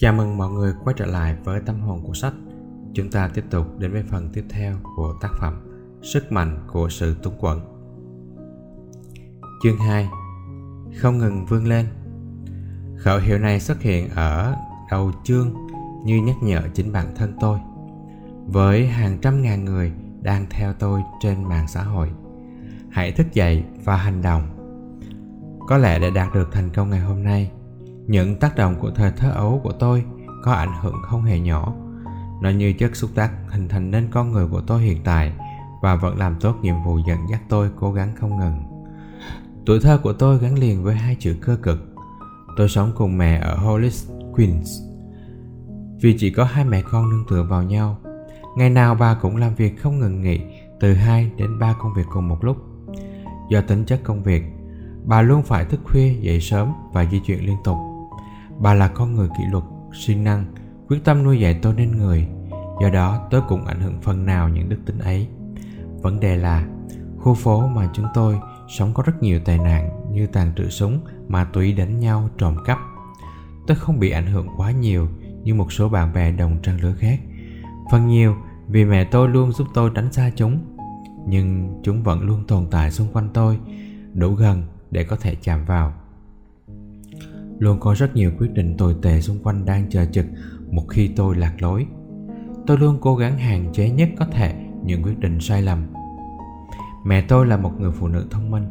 Chào mừng mọi người quay trở lại với tâm hồn của sách. Chúng ta tiếp tục đến với phần tiếp theo của tác phẩm Sức mạnh của sự túng quẫn. Chương 2 Không ngừng vươn lên Khẩu hiệu này xuất hiện ở đầu chương như nhắc nhở chính bản thân tôi. Với hàng trăm ngàn người đang theo tôi trên mạng xã hội, hãy thức dậy và hành động. Có lẽ để đạt được thành công ngày hôm nay, những tác động của thời thơ ấu của tôi có ảnh hưởng không hề nhỏ. Nó như chất xúc tác hình thành nên con người của tôi hiện tại và vẫn làm tốt nhiệm vụ dẫn dắt tôi cố gắng không ngừng. Tuổi thơ của tôi gắn liền với hai chữ cơ cực. Tôi sống cùng mẹ ở Hollis, Queens. Vì chỉ có hai mẹ con nương tựa vào nhau, ngày nào bà cũng làm việc không ngừng nghỉ từ 2 đến 3 công việc cùng một lúc. Do tính chất công việc, bà luôn phải thức khuya dậy sớm và di chuyển liên tục Bà là con người kỷ luật, siêng năng, quyết tâm nuôi dạy tôi nên người. Do đó tôi cũng ảnh hưởng phần nào những đức tính ấy. Vấn đề là khu phố mà chúng tôi sống có rất nhiều tệ nạn như tàn trữ súng, ma túy đánh nhau, trộm cắp. Tôi không bị ảnh hưởng quá nhiều như một số bạn bè đồng trang lứa khác. Phần nhiều vì mẹ tôi luôn giúp tôi tránh xa chúng. Nhưng chúng vẫn luôn tồn tại xung quanh tôi, đủ gần để có thể chạm vào luôn có rất nhiều quyết định tồi tệ xung quanh đang chờ trực một khi tôi lạc lối. Tôi luôn cố gắng hạn chế nhất có thể những quyết định sai lầm. Mẹ tôi là một người phụ nữ thông minh.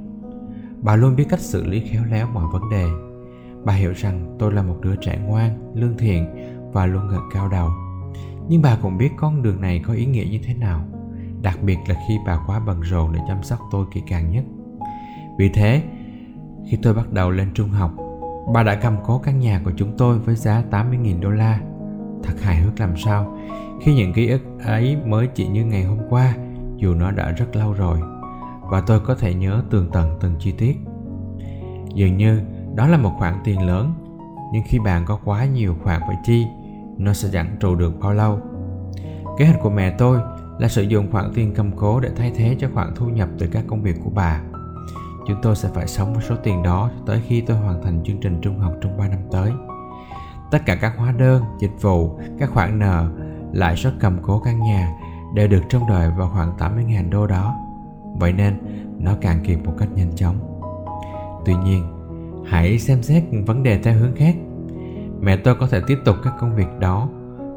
Bà luôn biết cách xử lý khéo léo mọi vấn đề. Bà hiểu rằng tôi là một đứa trẻ ngoan, lương thiện và luôn ngẩng cao đầu. Nhưng bà cũng biết con đường này có ý nghĩa như thế nào, đặc biệt là khi bà quá bận rộn để chăm sóc tôi kỹ càng nhất. Vì thế, khi tôi bắt đầu lên trung học Bà đã cầm cố căn nhà của chúng tôi với giá 80.000 đô la. Thật hài hước làm sao, khi những ký ức ấy mới chỉ như ngày hôm qua, dù nó đã rất lâu rồi và tôi có thể nhớ tường tận từng chi tiết. Dường như đó là một khoản tiền lớn, nhưng khi bạn có quá nhiều khoản phải chi, nó sẽ chẳng trụ được bao lâu. Kế hoạch của mẹ tôi là sử dụng khoản tiền cầm cố để thay thế cho khoản thu nhập từ các công việc của bà Chúng tôi sẽ phải sống với số tiền đó tới khi tôi hoàn thành chương trình trung học trong 3 năm tới. Tất cả các hóa đơn, dịch vụ, các khoản nợ, lãi suất cầm cố căn nhà đều được trông đợi vào khoảng 80.000 đô đó. Vậy nên nó càng kiệt một cách nhanh chóng. Tuy nhiên, hãy xem xét vấn đề theo hướng khác. Mẹ tôi có thể tiếp tục các công việc đó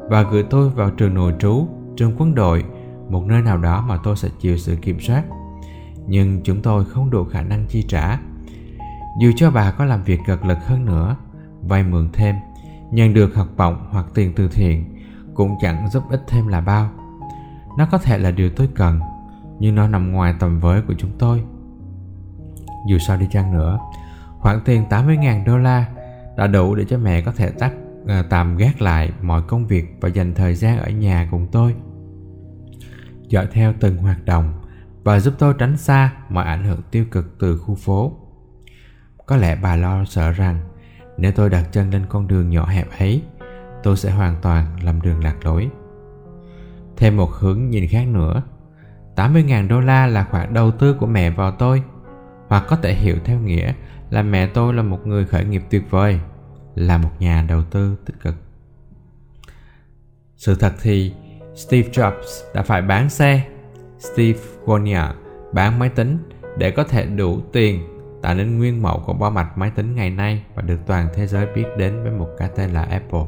và gửi tôi vào trường nội trú, trường quân đội, một nơi nào đó mà tôi sẽ chịu sự kiểm soát nhưng chúng tôi không đủ khả năng chi trả. Dù cho bà có làm việc gật lực hơn nữa, vay mượn thêm, nhận được học bổng hoặc tiền từ thiện cũng chẳng giúp ích thêm là bao. Nó có thể là điều tôi cần, nhưng nó nằm ngoài tầm với của chúng tôi. Dù sao đi chăng nữa, khoản tiền 80.000 đô la đã đủ để cho mẹ có thể tắt à, ờ, tạm gác lại mọi công việc và dành thời gian ở nhà cùng tôi. Dõi theo từng hoạt động, và giúp tôi tránh xa mọi ảnh hưởng tiêu cực từ khu phố. Có lẽ bà lo sợ rằng nếu tôi đặt chân lên con đường nhỏ hẹp ấy, tôi sẽ hoàn toàn lầm đường lạc lối. Thêm một hướng nhìn khác nữa, 80.000 đô la là khoản đầu tư của mẹ vào tôi, hoặc có thể hiểu theo nghĩa là mẹ tôi là một người khởi nghiệp tuyệt vời, là một nhà đầu tư tích cực. Sự thật thì Steve Jobs đã phải bán xe Steve Wozniak bán máy tính để có thể đủ tiền tạo nên nguyên mẫu của bo mạch máy tính ngày nay và được toàn thế giới biết đến với một cái tên là Apple.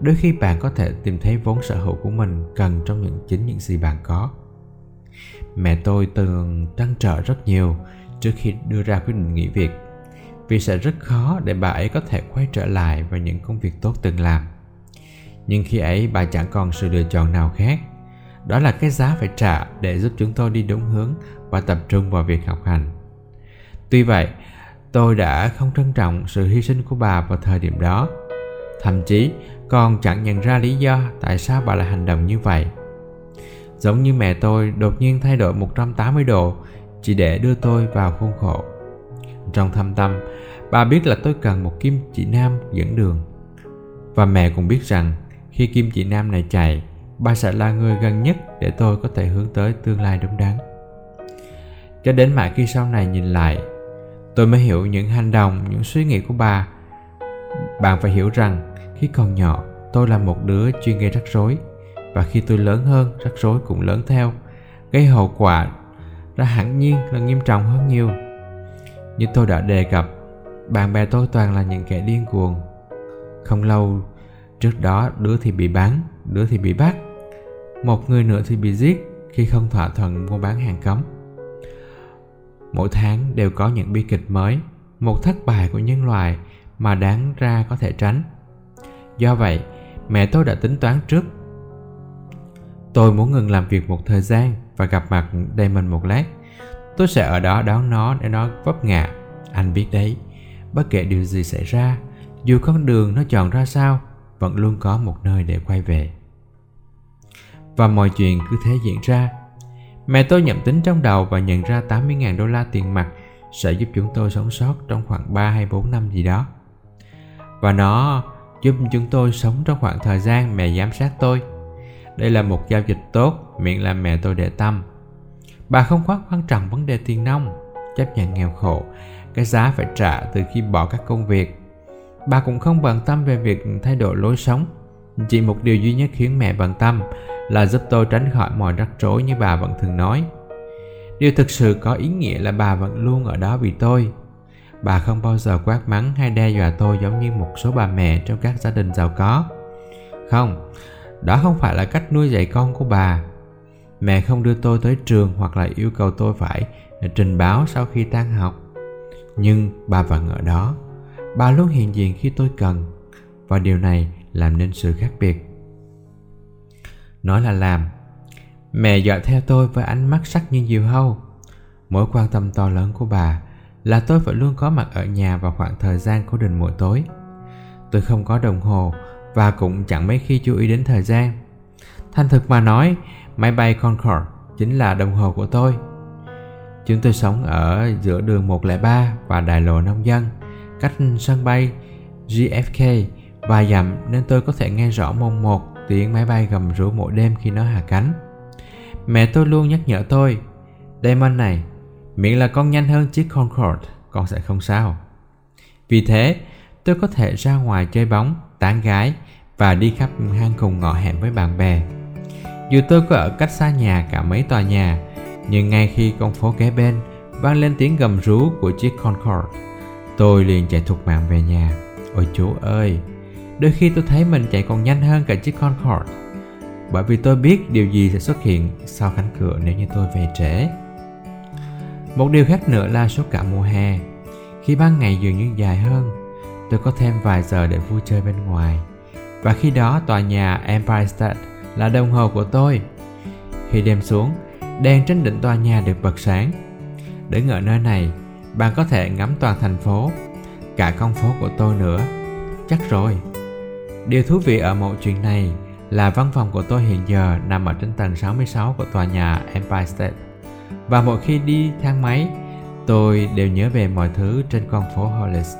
Đôi khi bạn có thể tìm thấy vốn sở hữu của mình cần trong những chính những gì bạn có. Mẹ tôi từng trăn trở rất nhiều trước khi đưa ra quyết định nghỉ việc, vì sẽ rất khó để bà ấy có thể quay trở lại vào những công việc tốt từng làm. Nhưng khi ấy, bà chẳng còn sự lựa chọn nào khác đó là cái giá phải trả để giúp chúng tôi đi đúng hướng và tập trung vào việc học hành. Tuy vậy, tôi đã không trân trọng sự hy sinh của bà vào thời điểm đó. Thậm chí, còn chẳng nhận ra lý do tại sao bà lại hành động như vậy. Giống như mẹ tôi đột nhiên thay đổi 180 độ chỉ để đưa tôi vào khuôn khổ. Trong thâm tâm, bà biết là tôi cần một kim chỉ nam dẫn đường. Và mẹ cũng biết rằng khi kim chỉ nam này chạy bà sẽ là người gần nhất để tôi có thể hướng tới tương lai đúng đắn. Cho đến mãi khi sau này nhìn lại, tôi mới hiểu những hành động, những suy nghĩ của bà. Bạn phải hiểu rằng khi còn nhỏ, tôi là một đứa chuyên gây rắc rối. Và khi tôi lớn hơn, rắc rối cũng lớn theo, gây hậu quả ra hẳn nhiên là nghiêm trọng hơn nhiều. Như tôi đã đề cập, bạn bè tôi toàn là những kẻ điên cuồng. Không lâu trước đó, đứa thì bị bắn đứa thì bị bắt một người nữa thì bị giết khi không thỏa thuận mua bán hàng cấm. Mỗi tháng đều có những bi kịch mới, một thất bại của nhân loại mà đáng ra có thể tránh. Do vậy, mẹ tôi đã tính toán trước. Tôi muốn ngừng làm việc một thời gian và gặp mặt Damon một lát. Tôi sẽ ở đó đón nó để nó vấp ngã. Anh biết đấy, bất kể điều gì xảy ra, dù con đường nó chọn ra sao, vẫn luôn có một nơi để quay về và mọi chuyện cứ thế diễn ra mẹ tôi nhậm tính trong đầu và nhận ra 80.000 đô la tiền mặt sẽ giúp chúng tôi sống sót trong khoảng 3 hay 4 năm gì đó. Và nó giúp chúng tôi sống trong khoảng thời gian mẹ giám sát tôi. Đây là một giao dịch tốt miễn là mẹ tôi để tâm. Bà không quá quan trọng vấn đề tiền nông, chấp nhận nghèo khổ, cái giá phải trả từ khi bỏ các công việc. Bà cũng không bận tâm về việc thay đổi lối sống. Chỉ một điều duy nhất khiến mẹ bận tâm là giúp tôi tránh khỏi mọi rắc rối như bà vẫn thường nói. Điều thực sự có ý nghĩa là bà vẫn luôn ở đó vì tôi. Bà không bao giờ quát mắng hay đe dọa tôi giống như một số bà mẹ trong các gia đình giàu có. Không, đó không phải là cách nuôi dạy con của bà. Mẹ không đưa tôi tới trường hoặc là yêu cầu tôi phải trình báo sau khi tan học. Nhưng bà vẫn ở đó. Bà luôn hiện diện khi tôi cần. Và điều này làm nên sự khác biệt. Nói là làm Mẹ dõi theo tôi với ánh mắt sắc như diều hâu Mối quan tâm to lớn của bà là tôi phải luôn có mặt ở nhà vào khoảng thời gian cố định mỗi tối. Tôi không có đồng hồ và cũng chẳng mấy khi chú ý đến thời gian. Thành thực mà nói, máy bay Concorde chính là đồng hồ của tôi. Chúng tôi sống ở giữa đường 103 và đại lộ nông dân, cách sân bay JFK và dặm nên tôi có thể nghe rõ mồn một tiếng máy bay gầm rú mỗi đêm khi nó hạ cánh. Mẹ tôi luôn nhắc nhở tôi, Damon này, miễn là con nhanh hơn chiếc Concorde, con sẽ không sao. Vì thế, tôi có thể ra ngoài chơi bóng, tán gái và đi khắp hang cùng ngõ hẻm với bạn bè. Dù tôi có ở cách xa nhà cả mấy tòa nhà, nhưng ngay khi con phố kế bên vang lên tiếng gầm rú của chiếc Concorde, tôi liền chạy thục mạng về nhà. Ôi chú ơi, đôi khi tôi thấy mình chạy còn nhanh hơn cả chiếc Concorde bởi vì tôi biết điều gì sẽ xuất hiện sau cánh cửa nếu như tôi về trễ. Một điều khác nữa là suốt cả mùa hè, khi ban ngày dường như dài hơn, tôi có thêm vài giờ để vui chơi bên ngoài. Và khi đó tòa nhà Empire State là đồng hồ của tôi. Khi đêm xuống, đèn trên đỉnh tòa nhà được bật sáng. Đứng ở nơi này, bạn có thể ngắm toàn thành phố, cả con phố của tôi nữa. Chắc rồi. Điều thú vị ở mọi chuyện này là văn phòng của tôi hiện giờ nằm ở trên tầng 66 của tòa nhà Empire State. Và mỗi khi đi thang máy, tôi đều nhớ về mọi thứ trên con phố Hollis.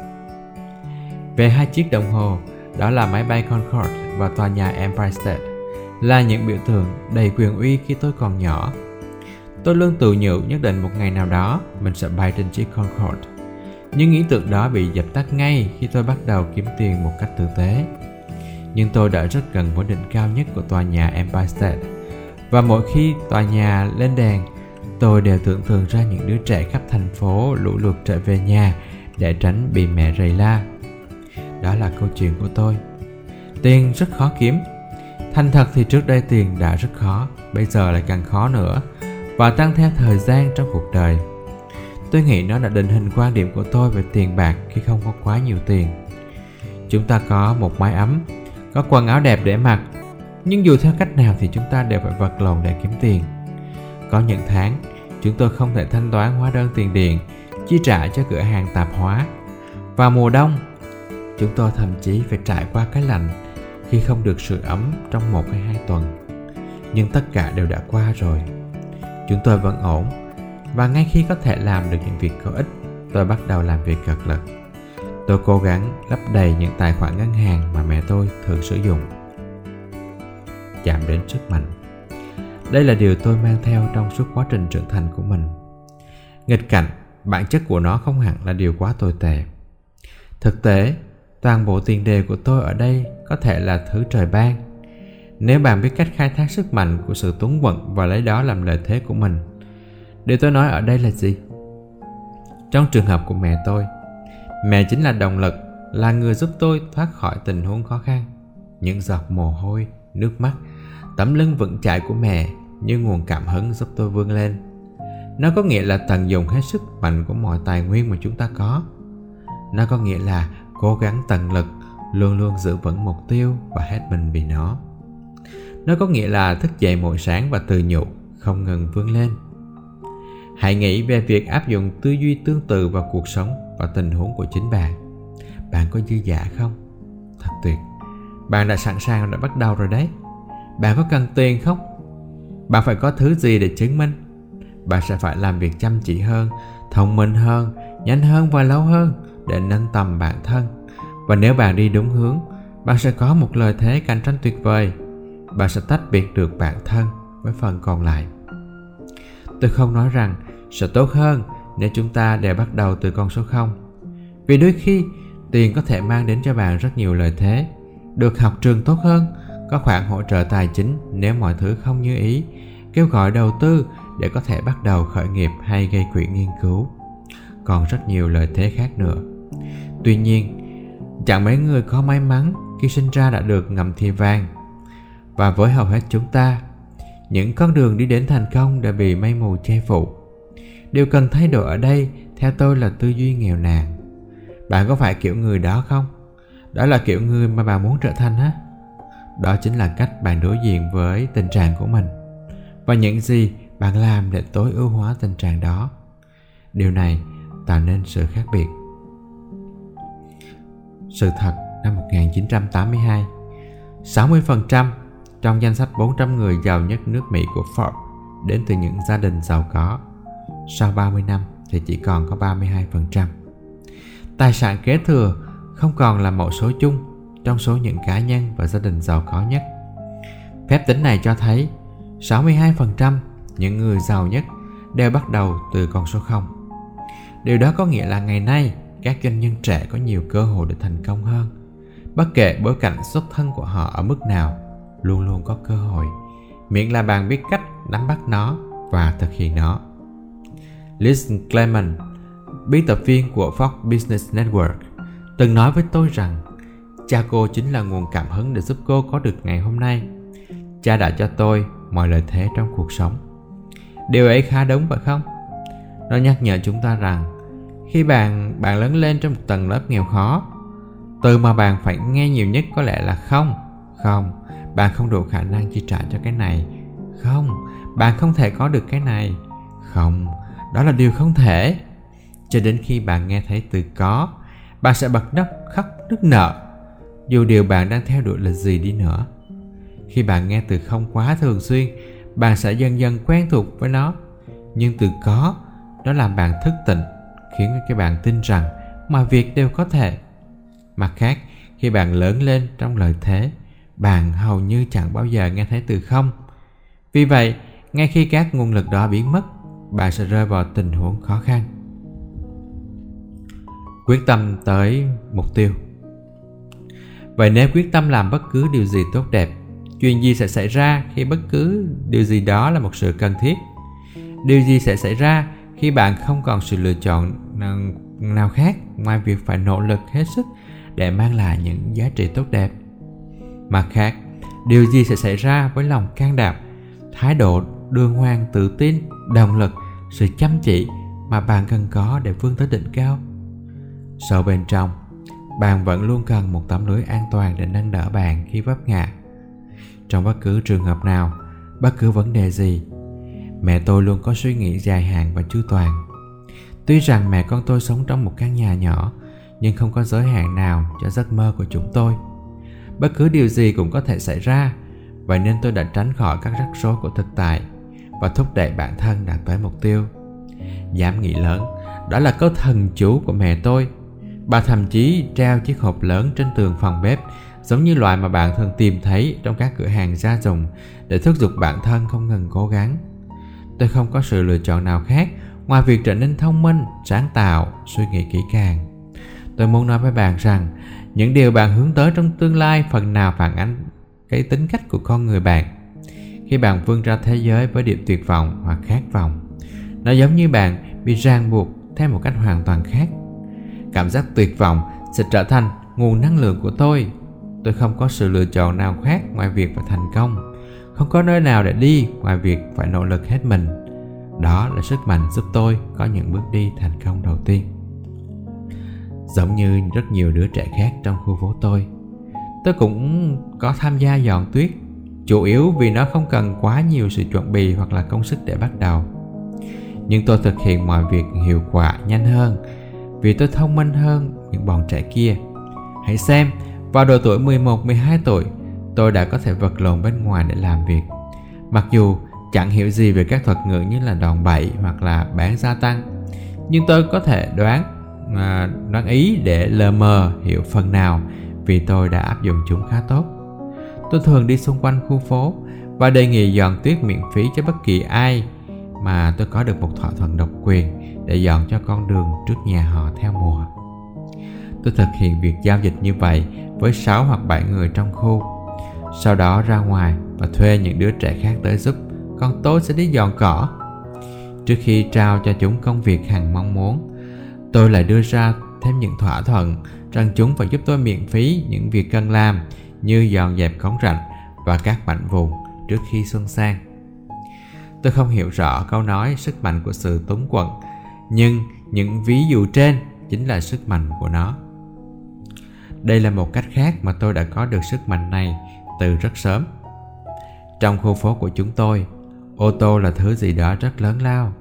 Về hai chiếc đồng hồ, đó là máy bay Concorde và tòa nhà Empire State, là những biểu tượng đầy quyền uy khi tôi còn nhỏ. Tôi luôn tự nhủ nhất định một ngày nào đó mình sẽ bay trên chiếc Concorde. Nhưng ý tưởng đó bị dập tắt ngay khi tôi bắt đầu kiếm tiền một cách tử tế nhưng tôi đã rất gần với đỉnh cao nhất của tòa nhà Empire State. Và mỗi khi tòa nhà lên đèn, tôi đều tưởng tượng ra những đứa trẻ khắp thành phố lũ lượt trở về nhà để tránh bị mẹ rầy la. Đó là câu chuyện của tôi. Tiền rất khó kiếm. Thành thật thì trước đây tiền đã rất khó, bây giờ lại càng khó nữa và tăng theo thời gian trong cuộc đời. Tôi nghĩ nó đã định hình quan điểm của tôi về tiền bạc khi không có quá nhiều tiền. Chúng ta có một mái ấm có quần áo đẹp để mặc. Nhưng dù theo cách nào thì chúng ta đều phải vật lộn để kiếm tiền. Có những tháng, chúng tôi không thể thanh toán hóa đơn tiền điện, chi trả cho cửa hàng tạp hóa. Vào mùa đông, chúng tôi thậm chí phải trải qua cái lạnh khi không được sự ấm trong một hay hai tuần. Nhưng tất cả đều đã qua rồi. Chúng tôi vẫn ổn, và ngay khi có thể làm được những việc có ích, tôi bắt đầu làm việc cật lực. Tôi cố gắng lấp đầy những tài khoản ngân hàng mà mẹ tôi thường sử dụng. Chạm đến sức mạnh. Đây là điều tôi mang theo trong suốt quá trình trưởng thành của mình. Nghịch cảnh, bản chất của nó không hẳn là điều quá tồi tệ. Thực tế, toàn bộ tiền đề của tôi ở đây có thể là thứ trời ban nếu bạn biết cách khai thác sức mạnh của sự túng quận và lấy đó làm lợi thế của mình điều tôi nói ở đây là gì trong trường hợp của mẹ tôi mẹ chính là động lực, là người giúp tôi thoát khỏi tình huống khó khăn. Những giọt mồ hôi, nước mắt, tấm lưng vững chãi của mẹ như nguồn cảm hứng giúp tôi vươn lên. Nó có nghĩa là tận dụng hết sức mạnh của mọi tài nguyên mà chúng ta có. Nó có nghĩa là cố gắng tận lực, luôn luôn giữ vững mục tiêu và hết mình vì nó. Nó có nghĩa là thức dậy mỗi sáng và tự nhủ không ngừng vươn lên. Hãy nghĩ về việc áp dụng tư duy tương tự vào cuộc sống và tình huống của chính bạn. Bạn có dư giả không? Thật tuyệt. Bạn đã sẵn sàng để bắt đầu rồi đấy. Bạn có cần tiền không? Bạn phải có thứ gì để chứng minh? Bạn sẽ phải làm việc chăm chỉ hơn, thông minh hơn, nhanh hơn và lâu hơn để nâng tầm bản thân. Và nếu bạn đi đúng hướng, bạn sẽ có một lợi thế cạnh tranh tuyệt vời. Bạn sẽ tách biệt được bản thân với phần còn lại. Tôi không nói rằng sẽ tốt hơn nếu chúng ta đều bắt đầu từ con số 0 vì đôi khi, tiền có thể mang đến cho bạn rất nhiều lợi thế. Được học trường tốt hơn, có khoản hỗ trợ tài chính nếu mọi thứ không như ý, kêu gọi đầu tư để có thể bắt đầu khởi nghiệp hay gây quỹ nghiên cứu. Còn rất nhiều lợi thế khác nữa. Tuy nhiên, chẳng mấy người có may mắn khi sinh ra đã được ngậm thi vàng. Và với hầu hết chúng ta, những con đường đi đến thành công đã bị mây mù che phủ điều cần thay đổi ở đây theo tôi là tư duy nghèo nàn. Bạn có phải kiểu người đó không? Đó là kiểu người mà bạn muốn trở thành á. Đó chính là cách bạn đối diện với tình trạng của mình. Và những gì bạn làm để tối ưu hóa tình trạng đó. Điều này tạo nên sự khác biệt. Sự thật, năm 1982 60% trong danh sách 400 người giàu nhất nước Mỹ của Forbes đến từ những gia đình giàu có. Sau 30 năm thì chỉ còn có 32%. Tài sản kế thừa không còn là mẫu số chung trong số những cá nhân và gia đình giàu có nhất. Phép tính này cho thấy 62% những người giàu nhất đều bắt đầu từ con số 0. Điều đó có nghĩa là ngày nay các doanh nhân trẻ có nhiều cơ hội để thành công hơn. Bất kể bối cảnh xuất thân của họ ở mức nào, luôn luôn có cơ hội, miễn là bạn biết cách nắm bắt nó và thực hiện nó. Liz Clement, biên tập viên của Fox Business Network, từng nói với tôi rằng cha cô chính là nguồn cảm hứng để giúp cô có được ngày hôm nay. Cha đã cho tôi mọi lợi thế trong cuộc sống. Điều ấy khá đúng phải không? Nó nhắc nhở chúng ta rằng khi bạn bạn lớn lên trong một tầng lớp nghèo khó, từ mà bạn phải nghe nhiều nhất có lẽ là không, không, bạn không đủ khả năng chi trả cho cái này. Không, bạn không thể có được cái này. Không, đó là điều không thể. Cho đến khi bạn nghe thấy từ có, bạn sẽ bật nấc khóc nức nở. Dù điều bạn đang theo đuổi là gì đi nữa. Khi bạn nghe từ không quá thường xuyên, bạn sẽ dần dần quen thuộc với nó. Nhưng từ có, nó làm bạn thức tỉnh, khiến các bạn tin rằng mọi việc đều có thể. Mặt khác, khi bạn lớn lên trong lợi thế, bạn hầu như chẳng bao giờ nghe thấy từ không. Vì vậy, ngay khi các nguồn lực đó biến mất, bạn sẽ rơi vào tình huống khó khăn. Quyết tâm tới mục tiêu Vậy nếu quyết tâm làm bất cứ điều gì tốt đẹp, chuyện gì sẽ xảy ra khi bất cứ điều gì đó là một sự cần thiết? Điều gì sẽ xảy ra khi bạn không còn sự lựa chọn nào khác ngoài việc phải nỗ lực hết sức để mang lại những giá trị tốt đẹp? Mặt khác, điều gì sẽ xảy ra với lòng can đảm, thái độ đương hoàng tự tin, động lực, sự chăm chỉ mà bạn cần có để vươn tới đỉnh cao? Sâu bên trong, bạn vẫn luôn cần một tấm lưới an toàn để nâng đỡ bạn khi vấp ngã. Trong bất cứ trường hợp nào, bất cứ vấn đề gì, mẹ tôi luôn có suy nghĩ dài hạn và chu toàn. Tuy rằng mẹ con tôi sống trong một căn nhà nhỏ, nhưng không có giới hạn nào cho giấc mơ của chúng tôi – bất cứ điều gì cũng có thể xảy ra vậy nên tôi đã tránh khỏi các rắc rối của thực tại và thúc đẩy bản thân đạt tới mục tiêu. Dám nghĩ lớn, đó là câu thần chú của mẹ tôi. Bà thậm chí treo chiếc hộp lớn trên tường phòng bếp, giống như loại mà bạn thường tìm thấy trong các cửa hàng gia dụng để thúc giục bản thân không ngừng cố gắng. Tôi không có sự lựa chọn nào khác ngoài việc trở nên thông minh, sáng tạo, suy nghĩ kỹ càng. Tôi muốn nói với bạn rằng, những điều bạn hướng tới trong tương lai phần nào phản ánh cái tính cách của con người bạn khi bạn vươn ra thế giới với điểm tuyệt vọng hoặc khát vọng. Nó giống như bạn bị ràng buộc theo một cách hoàn toàn khác. Cảm giác tuyệt vọng sẽ trở thành nguồn năng lượng của tôi. Tôi không có sự lựa chọn nào khác ngoài việc phải thành công. Không có nơi nào để đi ngoài việc phải nỗ lực hết mình. Đó là sức mạnh giúp tôi có những bước đi thành công đầu tiên. Giống như rất nhiều đứa trẻ khác trong khu phố tôi tôi cũng có tham gia dọn tuyết chủ yếu vì nó không cần quá nhiều sự chuẩn bị hoặc là công sức để bắt đầu. Nhưng tôi thực hiện mọi việc hiệu quả nhanh hơn. Vì tôi thông minh hơn những bọn trẻ kia. Hãy xem vào độ tuổi 11, 12 tuổi tôi đã có thể vật lộn bên ngoài để làm việc. Mặc dù chẳng hiểu gì về các thuật ngữ như là đòn bẩy hoặc là bán gia tăng nhưng tôi có thể đoán à, đoán ý để lờ mờ hiểu phần nào vì tôi đã áp dụng chúng khá tốt tôi thường đi xung quanh khu phố và đề nghị dọn tuyết miễn phí cho bất kỳ ai mà tôi có được một thỏa thuận độc quyền để dọn cho con đường trước nhà họ theo mùa. Tôi thực hiện việc giao dịch như vậy với 6 hoặc 7 người trong khu. Sau đó ra ngoài và thuê những đứa trẻ khác tới giúp còn tôi sẽ đi dọn cỏ. Trước khi trao cho chúng công việc hàng mong muốn, tôi lại đưa ra thêm những thỏa thuận rằng chúng phải giúp tôi miễn phí những việc cần làm như dọn dẹp cống rãnh và các mảnh vùng trước khi xuân sang. Tôi không hiểu rõ câu nói sức mạnh của sự túng quận nhưng những ví dụ trên chính là sức mạnh của nó. Đây là một cách khác mà tôi đã có được sức mạnh này từ rất sớm. Trong khu phố của chúng tôi, ô tô là thứ gì đó rất lớn lao.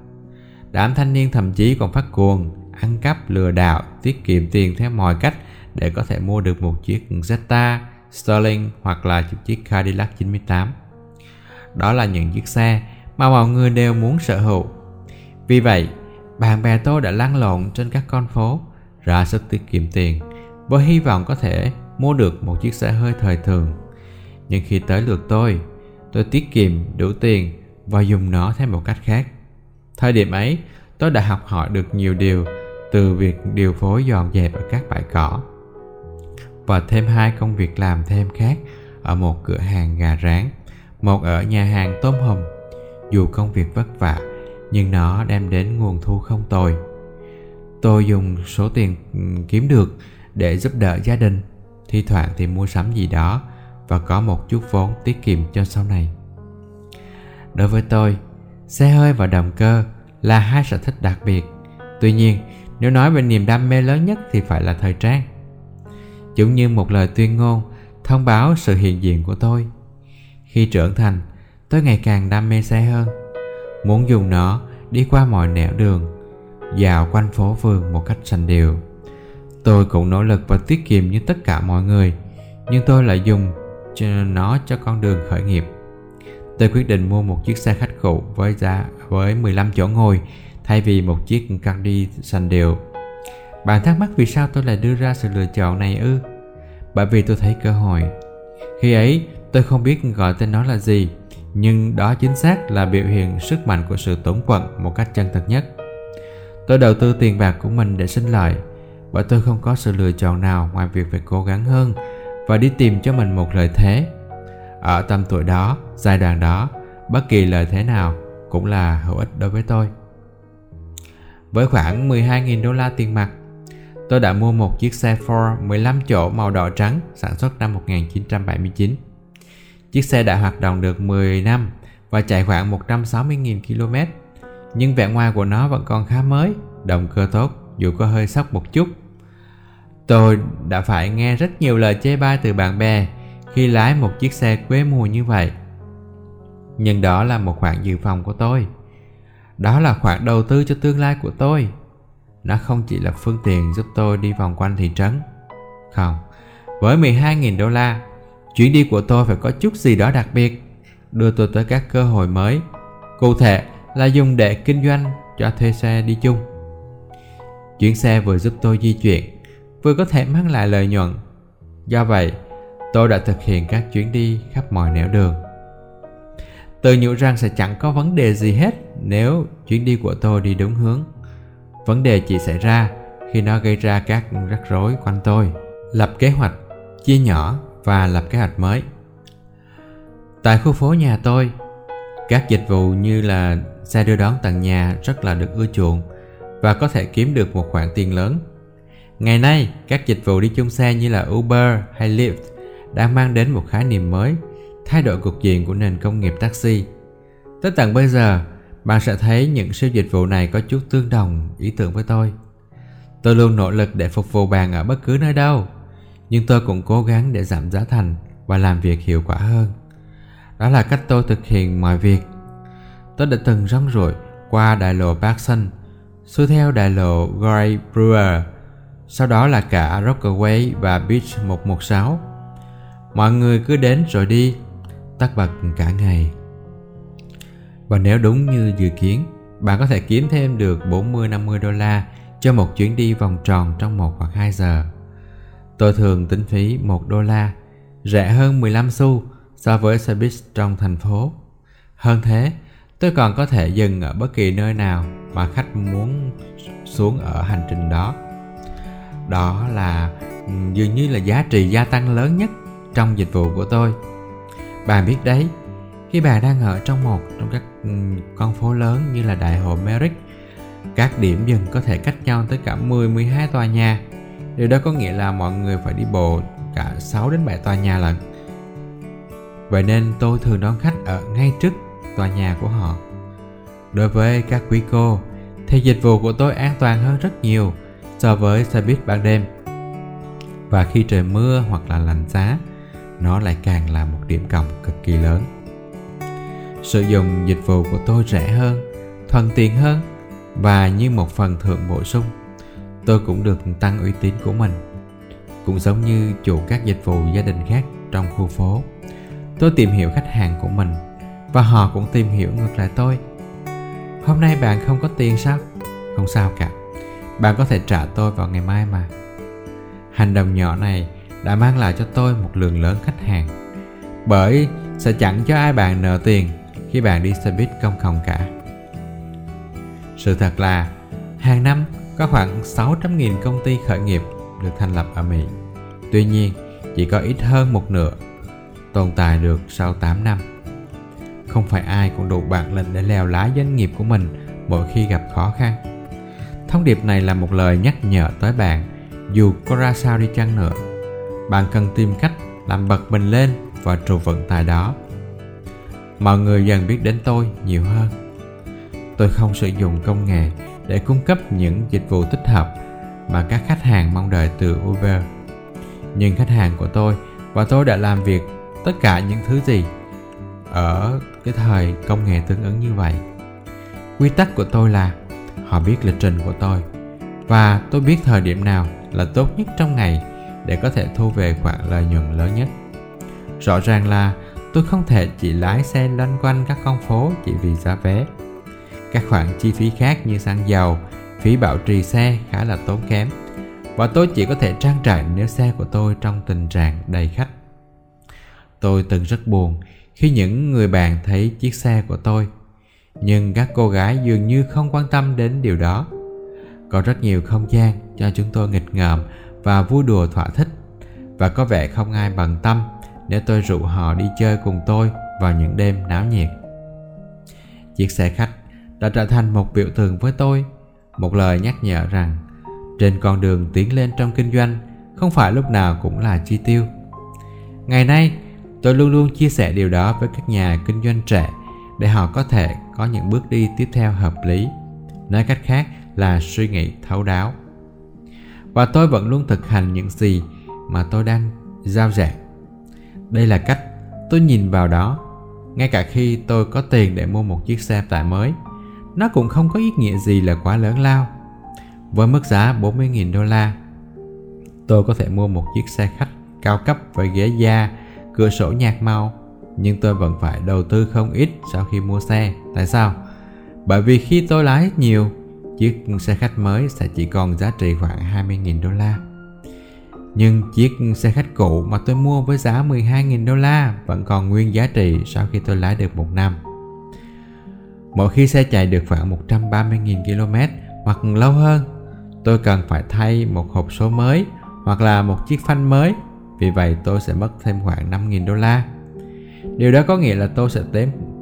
Đám thanh niên thậm chí còn phát cuồng ăn cắp lừa đảo tiết kiệm tiền theo mọi cách để có thể mua được một chiếc Zeta, Sterling hoặc là một chiếc Cadillac 98. Đó là những chiếc xe mà mọi người đều muốn sở hữu. Vì vậy, bạn bè tôi đã lăn lộn trên các con phố, ra sức tiết kiệm tiền, với hy vọng có thể mua được một chiếc xe hơi thời thường. Nhưng khi tới lượt tôi, tôi tiết kiệm đủ tiền và dùng nó theo một cách khác. Thời điểm ấy, tôi đã học hỏi được nhiều điều từ việc điều phối dọn dẹp ở các bãi cỏ và thêm hai công việc làm thêm khác ở một cửa hàng gà rán, một ở nhà hàng tôm hùm. Dù công việc vất vả, nhưng nó đem đến nguồn thu không tồi. Tôi dùng số tiền ừ, kiếm được để giúp đỡ gia đình, thi thoảng thì mua sắm gì đó và có một chút vốn tiết kiệm cho sau này. Đối với tôi, xe hơi và động cơ là hai sở thích đặc biệt. Tuy nhiên, nếu nói về niềm đam mê lớn nhất thì phải là thời trang. Giống như một lời tuyên ngôn thông báo sự hiện diện của tôi. Khi trưởng thành, tôi ngày càng đam mê xe hơn. Muốn dùng nó đi qua mọi nẻo đường, dạo quanh phố phường một cách sành điệu. Tôi cũng nỗ lực và tiết kiệm như tất cả mọi người, nhưng tôi lại dùng nó cho con đường khởi nghiệp. Tôi quyết định mua một chiếc xe khách cũ với giá với 15 chỗ ngồi thay vì một chiếc Candy xanh đều. Bạn thắc mắc vì sao tôi lại đưa ra sự lựa chọn này ư? Bởi vì tôi thấy cơ hội. Khi ấy, tôi không biết gọi tên nó là gì, nhưng đó chính xác là biểu hiện sức mạnh của sự tổn quận một cách chân thật nhất. Tôi đầu tư tiền bạc của mình để sinh lợi, bởi tôi không có sự lựa chọn nào ngoài việc phải cố gắng hơn và đi tìm cho mình một lợi thế. Ở tầm tuổi đó, giai đoạn đó, bất kỳ lợi thế nào cũng là hữu ích đối với tôi. Với khoảng 12.000 đô la tiền mặt, tôi đã mua một chiếc xe Ford 15 chỗ màu đỏ trắng sản xuất năm 1979. Chiếc xe đã hoạt động được 10 năm và chạy khoảng 160.000 km, nhưng vẻ ngoài của nó vẫn còn khá mới, động cơ tốt dù có hơi sốc một chút. Tôi đã phải nghe rất nhiều lời chê bai từ bạn bè khi lái một chiếc xe quê mùa như vậy. Nhưng đó là một khoản dự phòng của tôi. Đó là khoản đầu tư cho tương lai của tôi. Nó không chỉ là phương tiện giúp tôi đi vòng quanh thị trấn. Không, với 12.000 đô la, chuyến đi của tôi phải có chút gì đó đặc biệt, đưa tôi tới các cơ hội mới. Cụ thể là dùng để kinh doanh cho thuê xe đi chung. Chuyến xe vừa giúp tôi di chuyển, vừa có thể mang lại lợi nhuận. Do vậy, tôi đã thực hiện các chuyến đi khắp mọi nẻo đường. Tôi nhủ rằng sẽ chẳng có vấn đề gì hết nếu chuyến đi của tôi đi đúng hướng. Vấn đề chỉ xảy ra khi nó gây ra các rắc rối quanh tôi. Lập kế hoạch, chia nhỏ và lập kế hoạch mới. Tại khu phố nhà tôi, các dịch vụ như là xe đưa đón tận nhà rất là được ưa chuộng và có thể kiếm được một khoản tiền lớn. Ngày nay, các dịch vụ đi chung xe như là Uber hay Lyft đang mang đến một khái niệm mới, thay đổi cục diện của nền công nghiệp taxi. Tới tận bây giờ, bạn sẽ thấy những siêu dịch vụ này có chút tương đồng ý tưởng với tôi. Tôi luôn nỗ lực để phục vụ bạn ở bất cứ nơi đâu, nhưng tôi cũng cố gắng để giảm giá thành và làm việc hiệu quả hơn. Đó là cách tôi thực hiện mọi việc. Tôi đã từng rong ruổi qua đại lộ Parkson, xuôi theo đại lộ Gray Brewer, sau đó là cả Rockaway và Beach 116. Mọi người cứ đến rồi đi, tắt bật cả ngày. Và nếu đúng như dự kiến, bạn có thể kiếm thêm được 40-50 đô la cho một chuyến đi vòng tròn trong một hoặc 2 giờ. Tôi thường tính phí 1 đô la, rẻ hơn 15 xu so với xe buýt trong thành phố. Hơn thế, tôi còn có thể dừng ở bất kỳ nơi nào mà khách muốn xuống ở hành trình đó. Đó là ừ, dường như là giá trị gia tăng lớn nhất trong dịch vụ của tôi bà biết đấy, khi bà đang ở trong một trong các ừ, con phố lớn như là đại hội Merrick, các điểm dừng có thể cách nhau tới cả 10-12 tòa nhà. Điều đó có nghĩa là mọi người phải đi bộ cả 6 đến 7 tòa nhà lận. Vậy nên tôi thường đón khách ở ngay trước tòa nhà của họ. Đối với các quý cô, thì dịch vụ của tôi an toàn hơn rất nhiều so với xe buýt ban đêm. Và khi trời mưa hoặc là lạnh giá, nó lại càng là một điểm cộng cực kỳ lớn. Sử dụng dịch vụ của tôi rẻ hơn, thuận tiện hơn và như một phần thưởng bổ sung, tôi cũng được tăng uy tín của mình. Cũng giống như chủ các dịch vụ gia đình khác trong khu phố. Tôi tìm hiểu khách hàng của mình và họ cũng tìm hiểu ngược lại tôi. Hôm nay bạn không có tiền sao? Không sao cả. Bạn có thể trả tôi vào ngày mai mà. Hành động nhỏ này đã mang lại cho tôi một lượng lớn khách hàng. Bởi sẽ chẳng cho ai bạn nợ tiền khi bạn đi xe buýt công cộng cả. Sự thật là hàng năm có khoảng 600.000 công ty khởi nghiệp được thành lập ở Mỹ. Tuy nhiên, chỉ có ít hơn một nửa tồn tại được sau 8 năm. Không phải ai cũng đủ bản lĩnh để leo lái doanh nghiệp của mình mỗi khi gặp khó khăn. Thông điệp này là một lời nhắc nhở tới bạn dù có ra sao đi chăng nữa. Bạn cần tìm cách làm bật mình lên và trụ vững tại đó. Mọi người dần biết đến tôi nhiều hơn. Tôi không sử dụng công nghệ để cung cấp những dịch vụ tích hợp mà các khách hàng mong đợi từ Uber. Nhưng khách hàng của tôi và tôi đã làm việc tất cả những thứ gì ở cái thời công nghệ tương ứng như vậy quy tắc của tôi là họ biết lịch trình của tôi và tôi biết thời điểm nào là tốt nhất trong ngày để có thể thu về khoản lợi nhuận lớn nhất. Rõ ràng là tôi không thể chỉ lái xe loanh quanh các con phố chỉ vì giá vé. Các khoản chi phí khác như xăng dầu, phí bảo trì xe khá là tốn kém. Và tôi chỉ có thể trang trải nếu xe của tôi trong tình trạng đầy khách. Tôi từng rất buồn khi những người bạn thấy chiếc xe của tôi, nhưng các cô gái dường như không quan tâm đến điều đó. Có rất nhiều không gian cho chúng tôi nghịch ngợm và vui đùa thỏa thích. Và có vẻ không ai bằng tâm nếu tôi rủ họ đi chơi cùng tôi vào những đêm náo nhiệt. Chiếc xe khách đã trở thành một biểu tượng với tôi, một lời nhắc nhở rằng trên con đường tiến lên trong kinh doanh không phải lúc nào cũng là chi tiêu. Ngày nay, tôi luôn luôn chia sẻ điều đó với các nhà kinh doanh trẻ để họ có thể có những bước đi tiếp theo hợp lý. Nói cách khác là suy nghĩ thấu đáo và tôi vẫn luôn thực hành những gì mà tôi đang giao giảng đây là cách tôi nhìn vào đó ngay cả khi tôi có tiền để mua một chiếc xe tải mới nó cũng không có ý nghĩa gì là quá lớn lao với mức giá 40.000 đô la tôi có thể mua một chiếc xe khách cao cấp với ghế da cửa sổ nhạt màu nhưng tôi vẫn phải đầu tư không ít sau khi mua xe. Tại sao? Bởi vì khi tôi lái nhiều, chiếc xe khách mới sẽ chỉ còn giá trị khoảng 20.000 đô la. Nhưng chiếc xe khách cũ mà tôi mua với giá 12.000 đô la vẫn còn nguyên giá trị sau khi tôi lái được một năm. Mỗi khi xe chạy được khoảng 130.000 km hoặc lâu hơn, tôi cần phải thay một hộp số mới hoặc là một chiếc phanh mới vì vậy tôi sẽ mất thêm khoảng 5.000 đô la điều đó có nghĩa là tôi sẽ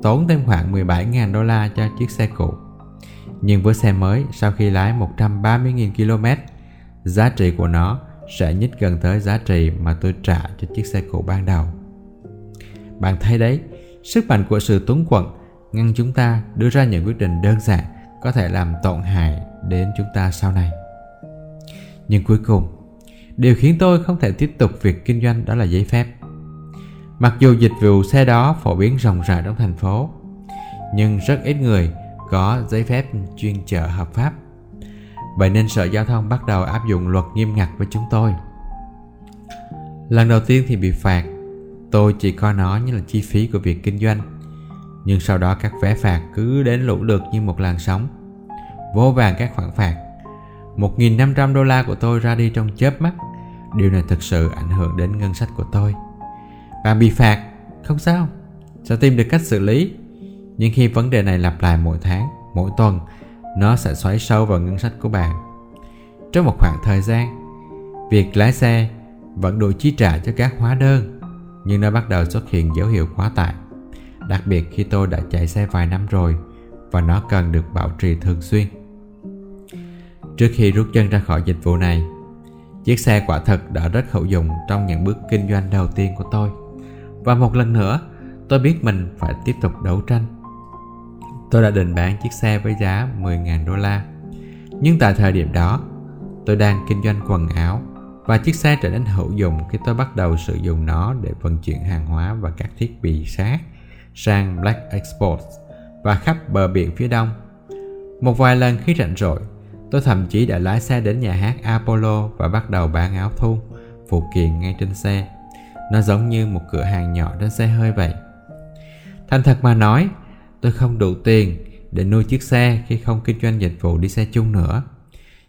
tốn thêm khoảng 17.000 đô la cho chiếc xe cũ nhưng với xe mới, sau khi lái 130.000 km, giá trị của nó sẽ nhích gần tới giá trị mà tôi trả cho chiếc xe cũ ban đầu. Bạn thấy đấy, sức mạnh của sự túng quẫn ngăn chúng ta đưa ra những quyết định đơn giản có thể làm tổn hại đến chúng ta sau này. Nhưng cuối cùng, điều khiến tôi không thể tiếp tục việc kinh doanh đó là giấy phép. Mặc dù dịch vụ xe đó phổ biến rộng rãi trong thành phố, nhưng rất ít người có giấy phép chuyên chở hợp pháp. Vậy nên sở giao thông bắt đầu áp dụng luật nghiêm ngặt với chúng tôi. Lần đầu tiên thì bị phạt tôi chỉ coi nó như là chi phí của việc kinh doanh. Nhưng sau đó các vé phạt cứ đến lũ lượt như một làn sóng vô vàng các khoản phạt. 1.500 đô la của tôi ra đi trong chớp mắt. Điều này thực sự ảnh hưởng đến ngân sách của tôi. Bạn bị phạt, không sao. Sẽ tìm được cách xử lý? Nhưng khi vấn đề này lặp lại mỗi tháng, mỗi tuần Nó sẽ xoáy sâu vào ngân sách của bạn Trong một khoảng thời gian Việc lái xe vẫn đủ chi trả cho các hóa đơn Nhưng nó bắt đầu xuất hiện dấu hiệu quá tải Đặc biệt khi tôi đã chạy xe vài năm rồi Và nó cần được bảo trì thường xuyên Trước khi rút chân ra khỏi dịch vụ này, chiếc xe quả thật đã rất hữu dụng trong những bước kinh doanh đầu tiên của tôi. Và một lần nữa, tôi biết mình phải tiếp tục đấu tranh. Tôi đã định bán chiếc xe với giá 10.000 đô la. Nhưng tại thời điểm đó, tôi đang kinh doanh quần áo và chiếc xe trở nên hữu dụng khi tôi bắt đầu sử dụng nó để vận chuyển hàng hóa và các thiết bị sát sang Black Export và khắp bờ biển phía đông. Một vài lần khi rảnh rỗi, Tôi thậm chí đã lái xe đến nhà hát Apollo và bắt đầu bán áo thun, phụ kiện ngay trên xe. Nó giống như một cửa hàng nhỏ trên xe hơi vậy. Thành thật mà nói, tôi không đủ tiền để nuôi chiếc xe khi không kinh doanh dịch vụ đi xe chung nữa.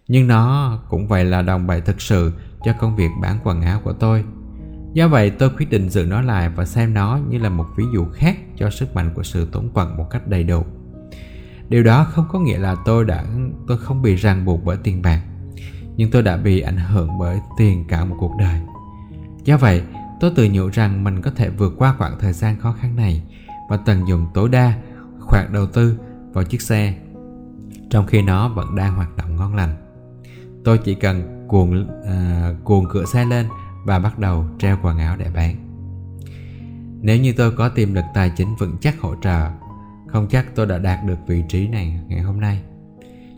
Nhưng nó cũng vậy là đồng bài thực sự cho công việc bán quần áo của tôi. Do vậy tôi quyết định giữ nó lại và xem nó như là một ví dụ khác cho sức mạnh của sự tốn quặng một cách đầy đủ điều đó không có nghĩa là tôi đã, tôi không bị ràng buộc bởi tiền bạc, nhưng tôi đã bị ảnh hưởng bởi tiền cả một cuộc đời do vậy, tôi tự nhủ rằng mình có thể vượt qua khoảng thời gian khó khăn này và tận dụng tối đa khoản đầu tư vào chiếc xe trong khi nó vẫn đang hoạt động ngon lành. Tôi chỉ cần cuồng à, cuồng cửa xe lên và bắt đầu treo quần áo để bán. Nếu như tôi có tiềm lực tài chính vững chắc hỗ trợ không chắc tôi đã đạt được vị trí này ngày hôm nay.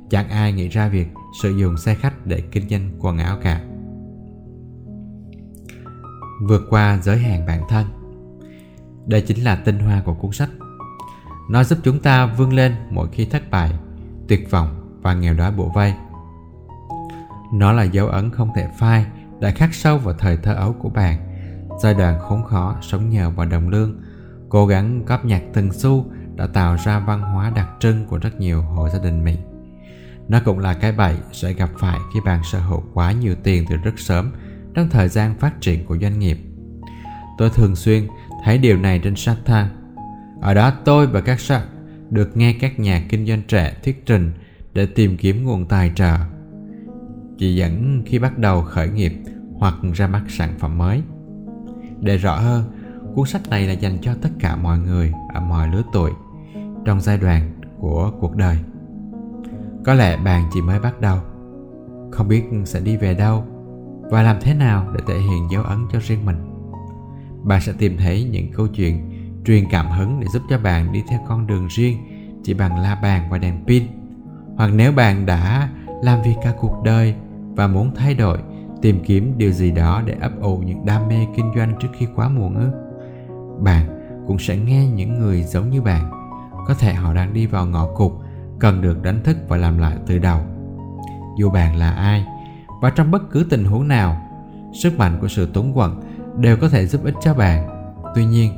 Chẳng ai nghĩ ra việc sử dụng xe khách để kinh doanh quần áo cả. Vượt qua giới hạn bản thân. Đây chính là tinh hoa của cuốn sách nó giúp chúng ta vươn lên mỗi khi thất bại, tuyệt vọng và nghèo đói bộ vây Nó là dấu ấn không thể phai đã khắc sâu vào thời thơ ấu của bạn Giai đoạn khốn khó sống nhờ vào đồng lương Cố gắng góp nhặt từng xu đã tạo ra văn hóa đặc trưng của rất nhiều hộ gia đình Mỹ. Nó cũng là cái bẫy sẽ gặp phải khi bạn sở hữu quá nhiều tiền từ rất sớm trong thời gian phát triển của doanh nghiệp. Tôi thường xuyên thấy điều này trên Shark Tank. Ở đó tôi và các sắc được nghe các nhà kinh doanh trẻ thuyết trình để tìm kiếm nguồn tài trợ. Chỉ dẫn khi bắt đầu khởi nghiệp hoặc ra mắt sản phẩm mới. Để rõ hơn, cuốn sách này là dành cho tất cả mọi người ở mọi lứa tuổi – trong giai đoạn của cuộc đời có lẽ bạn chỉ mới bắt đầu không biết sẽ đi về đâu và làm thế nào để thể hiện dấu ấn cho riêng mình bạn sẽ tìm thấy những câu chuyện truyền cảm hứng để giúp cho bạn đi theo con đường riêng, chỉ bằng la bàn và đèn pin. Hoặc nếu bạn đã làm việc cả cuộc đời và muốn thay đổi, tìm kiếm điều gì đó để ấp ủ những đam mê kinh doanh trước khi quá muộn ư? Bạn cũng sẽ nghe những người giống như bạn. Có thể họ đang đi vào ngõ cụt, cần được đánh thức và làm lại từ đầu. Dù bạn là ai và trong bất cứ tình huống nào, sức mạnh của sự túng quẫn đều có thể giúp ích cho bạn. Tuy nhiên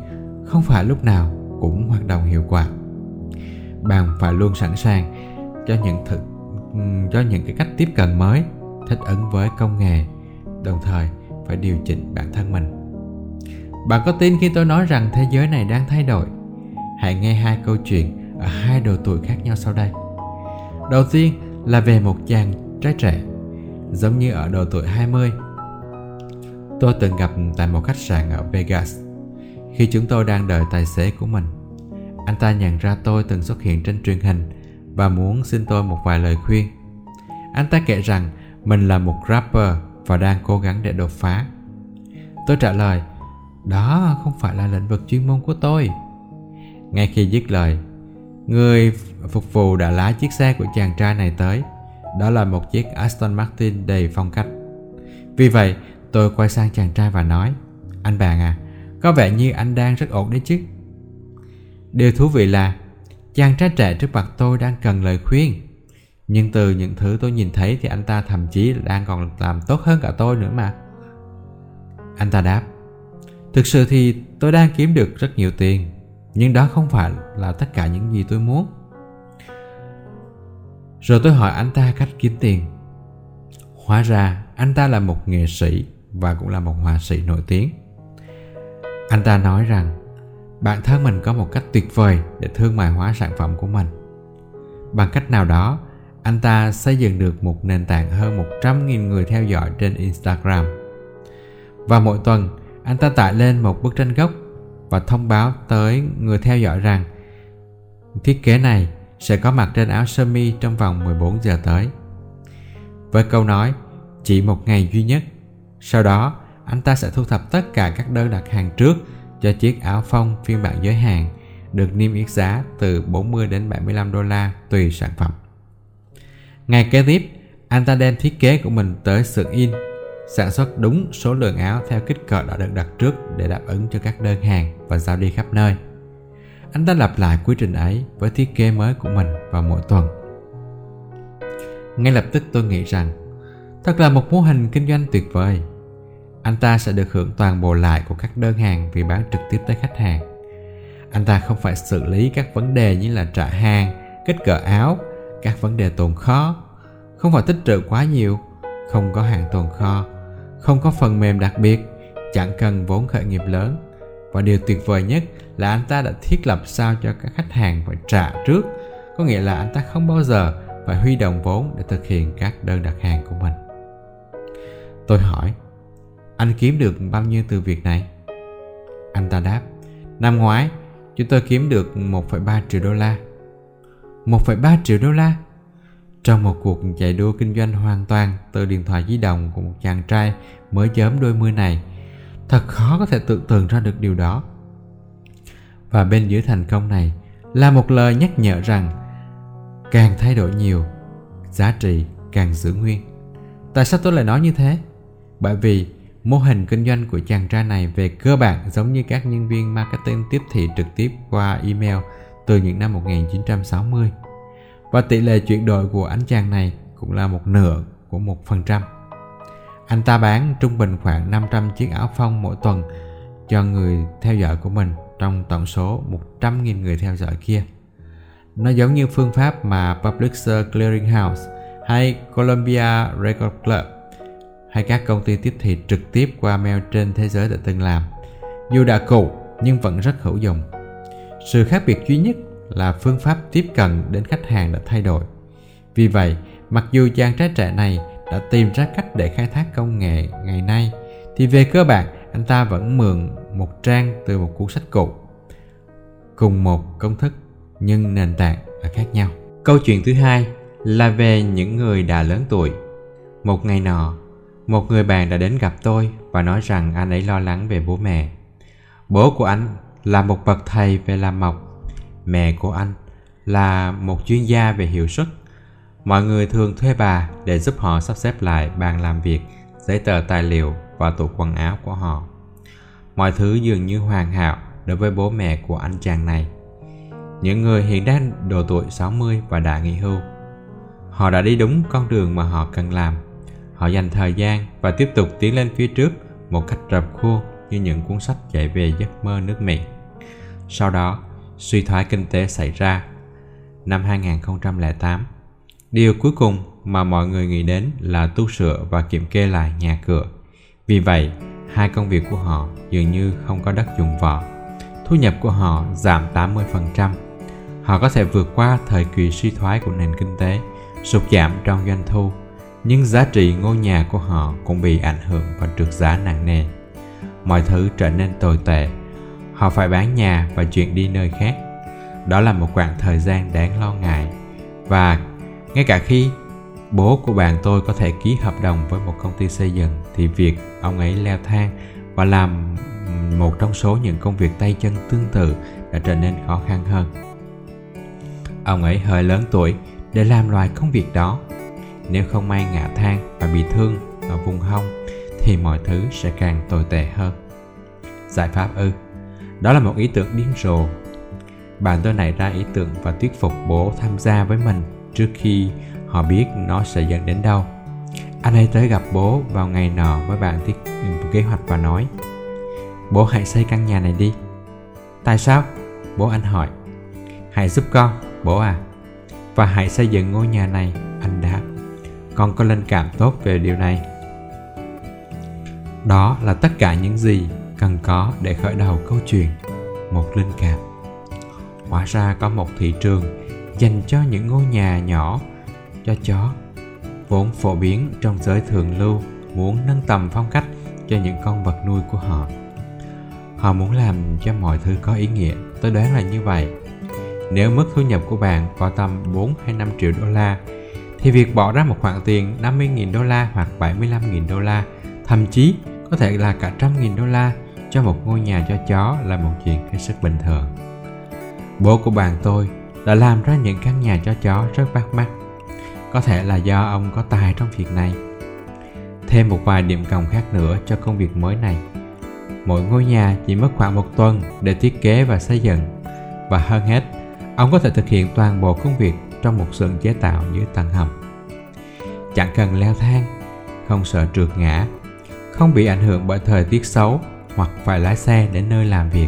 không phải lúc nào cũng hoạt động hiệu quả bạn phải luôn sẵn sàng cho những thực, cho những cái cách tiếp cận mới, thích ứng với công nghệ, đồng thời phải điều chỉnh bản thân mình bạn có tin khi tôi nói rằng thế giới này đang thay đổi hãy nghe hai câu chuyện ở hai độ tuổi khác nhau sau đây. Đầu tiên là về một chàng trai trẻ, giống như ở độ tuổi 20. Tôi từng gặp tại một khách sạn ở Vegas. Khi chúng tôi đang đợi tài xế của mình, anh ta nhận ra tôi từng xuất hiện trên truyền hình và muốn xin tôi một vài lời khuyên. Anh ta kể rằng mình là một rapper và đang cố gắng để đột phá. Tôi trả lời, đó không phải là lĩnh vực chuyên môn của tôi. Ngay khi dứt lời, người phục vụ đã lái chiếc xe của chàng trai này tới. Đó là một chiếc Aston Martin đầy phong cách. Vì vậy, tôi quay sang chàng trai và nói, anh bạn à, có vẻ như anh đang rất ổn đấy chứ. Điều thú vị là chàng trai trẻ trước mặt tôi đang cần lời khuyên. Nhưng từ những thứ tôi nhìn thấy thì anh ta thậm chí đang còn làm tốt hơn cả tôi nữa mà. Anh ta đáp, thực sự thì tôi đang kiếm được rất nhiều tiền, nhưng đó không phải là tất cả những gì tôi muốn. Rồi tôi hỏi anh ta cách kiếm tiền. Hóa ra anh ta là một nghệ sĩ và cũng là một họa sĩ nổi tiếng. Anh ta nói rằng bản thân mình có một cách tuyệt vời để thương mại hóa sản phẩm của mình. Bằng cách nào đó, anh ta xây dựng được một nền tảng hơn 100.000 người theo dõi trên Instagram. Và mỗi tuần, anh ta tải lên một bức tranh gốc và thông báo tới người theo dõi rằng thiết kế này sẽ có mặt trên áo sơ mi trong vòng 14 giờ tới. Với câu nói chỉ một ngày duy nhất, sau đó anh ta sẽ thu thập tất cả các đơn đặt hàng trước cho chiếc áo phông phiên bản giới hạn được niêm yết giá từ 40 đến 75 đô la tùy sản phẩm. Ngày kế tiếp, anh ta đem thiết kế của mình tới xưởng in, sản xuất đúng số lượng áo theo kích cỡ đã được đặt trước để đáp ứng cho các đơn hàng và giao đi khắp nơi. Anh ta lặp lại quy trình ấy với thiết kế mới của mình vào mỗi tuần. Ngay lập tức tôi nghĩ rằng, thật là một mô hình kinh doanh tuyệt vời. Anh ta sẽ được hưởng toàn bộ lại của các đơn hàng vì bán trực tiếp tới khách hàng. Anh ta không phải xử lý các vấn đề như là trả hàng, kích cỡ áo, các vấn đề tồn kho, không phải tích trữ quá nhiều, không có hàng tồn kho, không có phần mềm đặc biệt, chẳng cần vốn khởi nghiệp lớn. Và điều tuyệt vời nhất là anh ta đã thiết lập sao cho các khách hàng phải trả trước, có nghĩa là anh ta không bao giờ phải huy động vốn để thực hiện các đơn đặt hàng của mình. Tôi hỏi, anh kiếm được bao nhiêu từ việc này? Anh ta đáp, năm ngoái chúng tôi kiếm được 1,3 triệu đô la. 1,3 triệu đô la? Trong một cuộc chạy đua kinh doanh hoàn toàn từ điện thoại di động của một chàng trai mới chớm đôi mươi này, thật khó có thể tưởng tượng ra được điều đó. Và bên dưới thành công này là một lời nhắc nhở rằng càng thay đổi nhiều, giá trị càng giữ nguyên. Tại sao tôi lại nói như thế? Bởi vì Mô hình kinh doanh của chàng trai này về cơ bản giống như các nhân viên marketing tiếp thị trực tiếp qua email từ những năm 1960. Và tỷ lệ chuyển đổi của anh chàng này cũng là một nửa của một phần trăm. Anh ta bán trung bình khoảng 500 chiếc áo phông mỗi tuần cho người theo dõi của mình trong tổng số 100.000 người theo dõi kia. Nó giống như phương pháp mà Publisher Clearing House hay Columbia Record Club hay các công ty tiếp thị trực tiếp qua mail trên thế giới đã từng làm. Dù đã cũ nhưng vẫn rất hữu dụng. Sự khác biệt duy nhất là phương pháp tiếp cận đến khách hàng đã thay đổi. Vì vậy, mặc dù chàng trai trẻ này đã tìm ra cách để khai thác công nghệ ngày nay, thì về cơ bản anh ta vẫn mượn một trang từ một cuốn sách cũ. Cùng một công thức nhưng nền tảng là khác nhau. Câu chuyện thứ hai là về những người đã lớn tuổi. Một ngày nọ, một người bạn đã đến gặp tôi và nói rằng anh ấy lo lắng về bố mẹ. Bố của anh là một bậc thầy về làm mộc. Mẹ của anh là một chuyên gia về hiệu suất. Mọi người thường thuê bà để giúp họ sắp xếp lại bàn làm việc, giấy tờ tài liệu và tủ quần áo của họ. Mọi thứ dường như hoàn hảo đối với bố mẹ của anh chàng này. Những người hiện đang độ tuổi 60 và đã nghỉ hưu. Họ đã đi đúng con đường mà họ cần làm Họ dành thời gian và tiếp tục tiến lên phía trước một cách rập khuôn như những cuốn sách dạy về giấc mơ nước Mỹ. Sau đó, suy thoái kinh tế xảy ra. Năm 2008, điều cuối cùng mà mọi người nghĩ đến là tu sửa và kiểm kê lại nhà cửa. Vì vậy, hai công việc của họ dường như không có đất dùng võ. Thu nhập của họ giảm 80%. Họ có thể vượt qua thời kỳ suy thoái của nền kinh tế, sụt giảm trong doanh thu nhưng giá trị ngôi nhà của họ cũng bị ảnh hưởng và trượt giá nặng nề. Mọi thứ trở nên tồi tệ. Họ phải bán nhà và chuyển đi nơi khác. Đó là một khoảng thời gian đáng lo ngại. Và ngay cả khi bố của bạn tôi có thể ký hợp đồng với một công ty xây dựng, thì việc ông ấy leo thang và làm một trong số những công việc tay chân tương tự đã trở nên khó khăn hơn. Ông ấy hơi lớn tuổi để làm loại công việc đó. Nếu không may ngã thang và bị thương ở vùng hông thì mọi thứ sẽ càng tồi tệ hơn. Giải pháp ư? Đó là một ý tưởng điên rồ. Bạn tôi nảy ra ý tưởng và thuyết phục bố tham gia với mình trước khi họ biết nó sẽ dẫn đến đâu. Anh ấy tới gặp bố vào ngày nọ với bạn thiết ừ, kế hoạch và nói Bố hãy xây căn nhà này đi. Tại sao? Bố anh hỏi. Hãy giúp con, bố à. Và hãy xây dựng ngôi nhà này, anh đáp. Con có linh cảm tốt về điều này. Đó là tất cả những gì cần có để khởi đầu câu chuyện. Một linh cảm. Hóa ra có một thị trường dành cho những ngôi nhà nhỏ, cho chó, vốn phổ biến trong giới thượng lưu, muốn nâng tầm phong cách cho những con vật nuôi của họ họ muốn làm cho mọi thứ có ý nghĩa, tôi đoán là như vậy nếu mức thu nhập của bạn có tầm 4 hay 5 triệu đô la thì việc bỏ ra một khoản tiền 50.000 đô la hoặc 75.000 đô la thậm chí có thể là cả trăm nghìn đô la cho một ngôi nhà cho chó là một chuyện hết sức bình thường. Bố của bạn tôi đã làm ra những căn nhà cho chó rất bắt mắt. Có thể là do ông có tài trong việc này. Thêm một vài điểm cộng khác nữa cho công việc mới này. Mỗi ngôi nhà chỉ mất khoảng một tuần để thiết kế và xây dựng. Và hơn hết, ông có thể thực hiện toàn bộ công việc trong một xưởng chế tạo dưới tầng hầm. Chẳng cần leo thang, không sợ trượt ngã, không bị ảnh hưởng bởi thời tiết xấu hoặc phải lái xe đến nơi làm việc.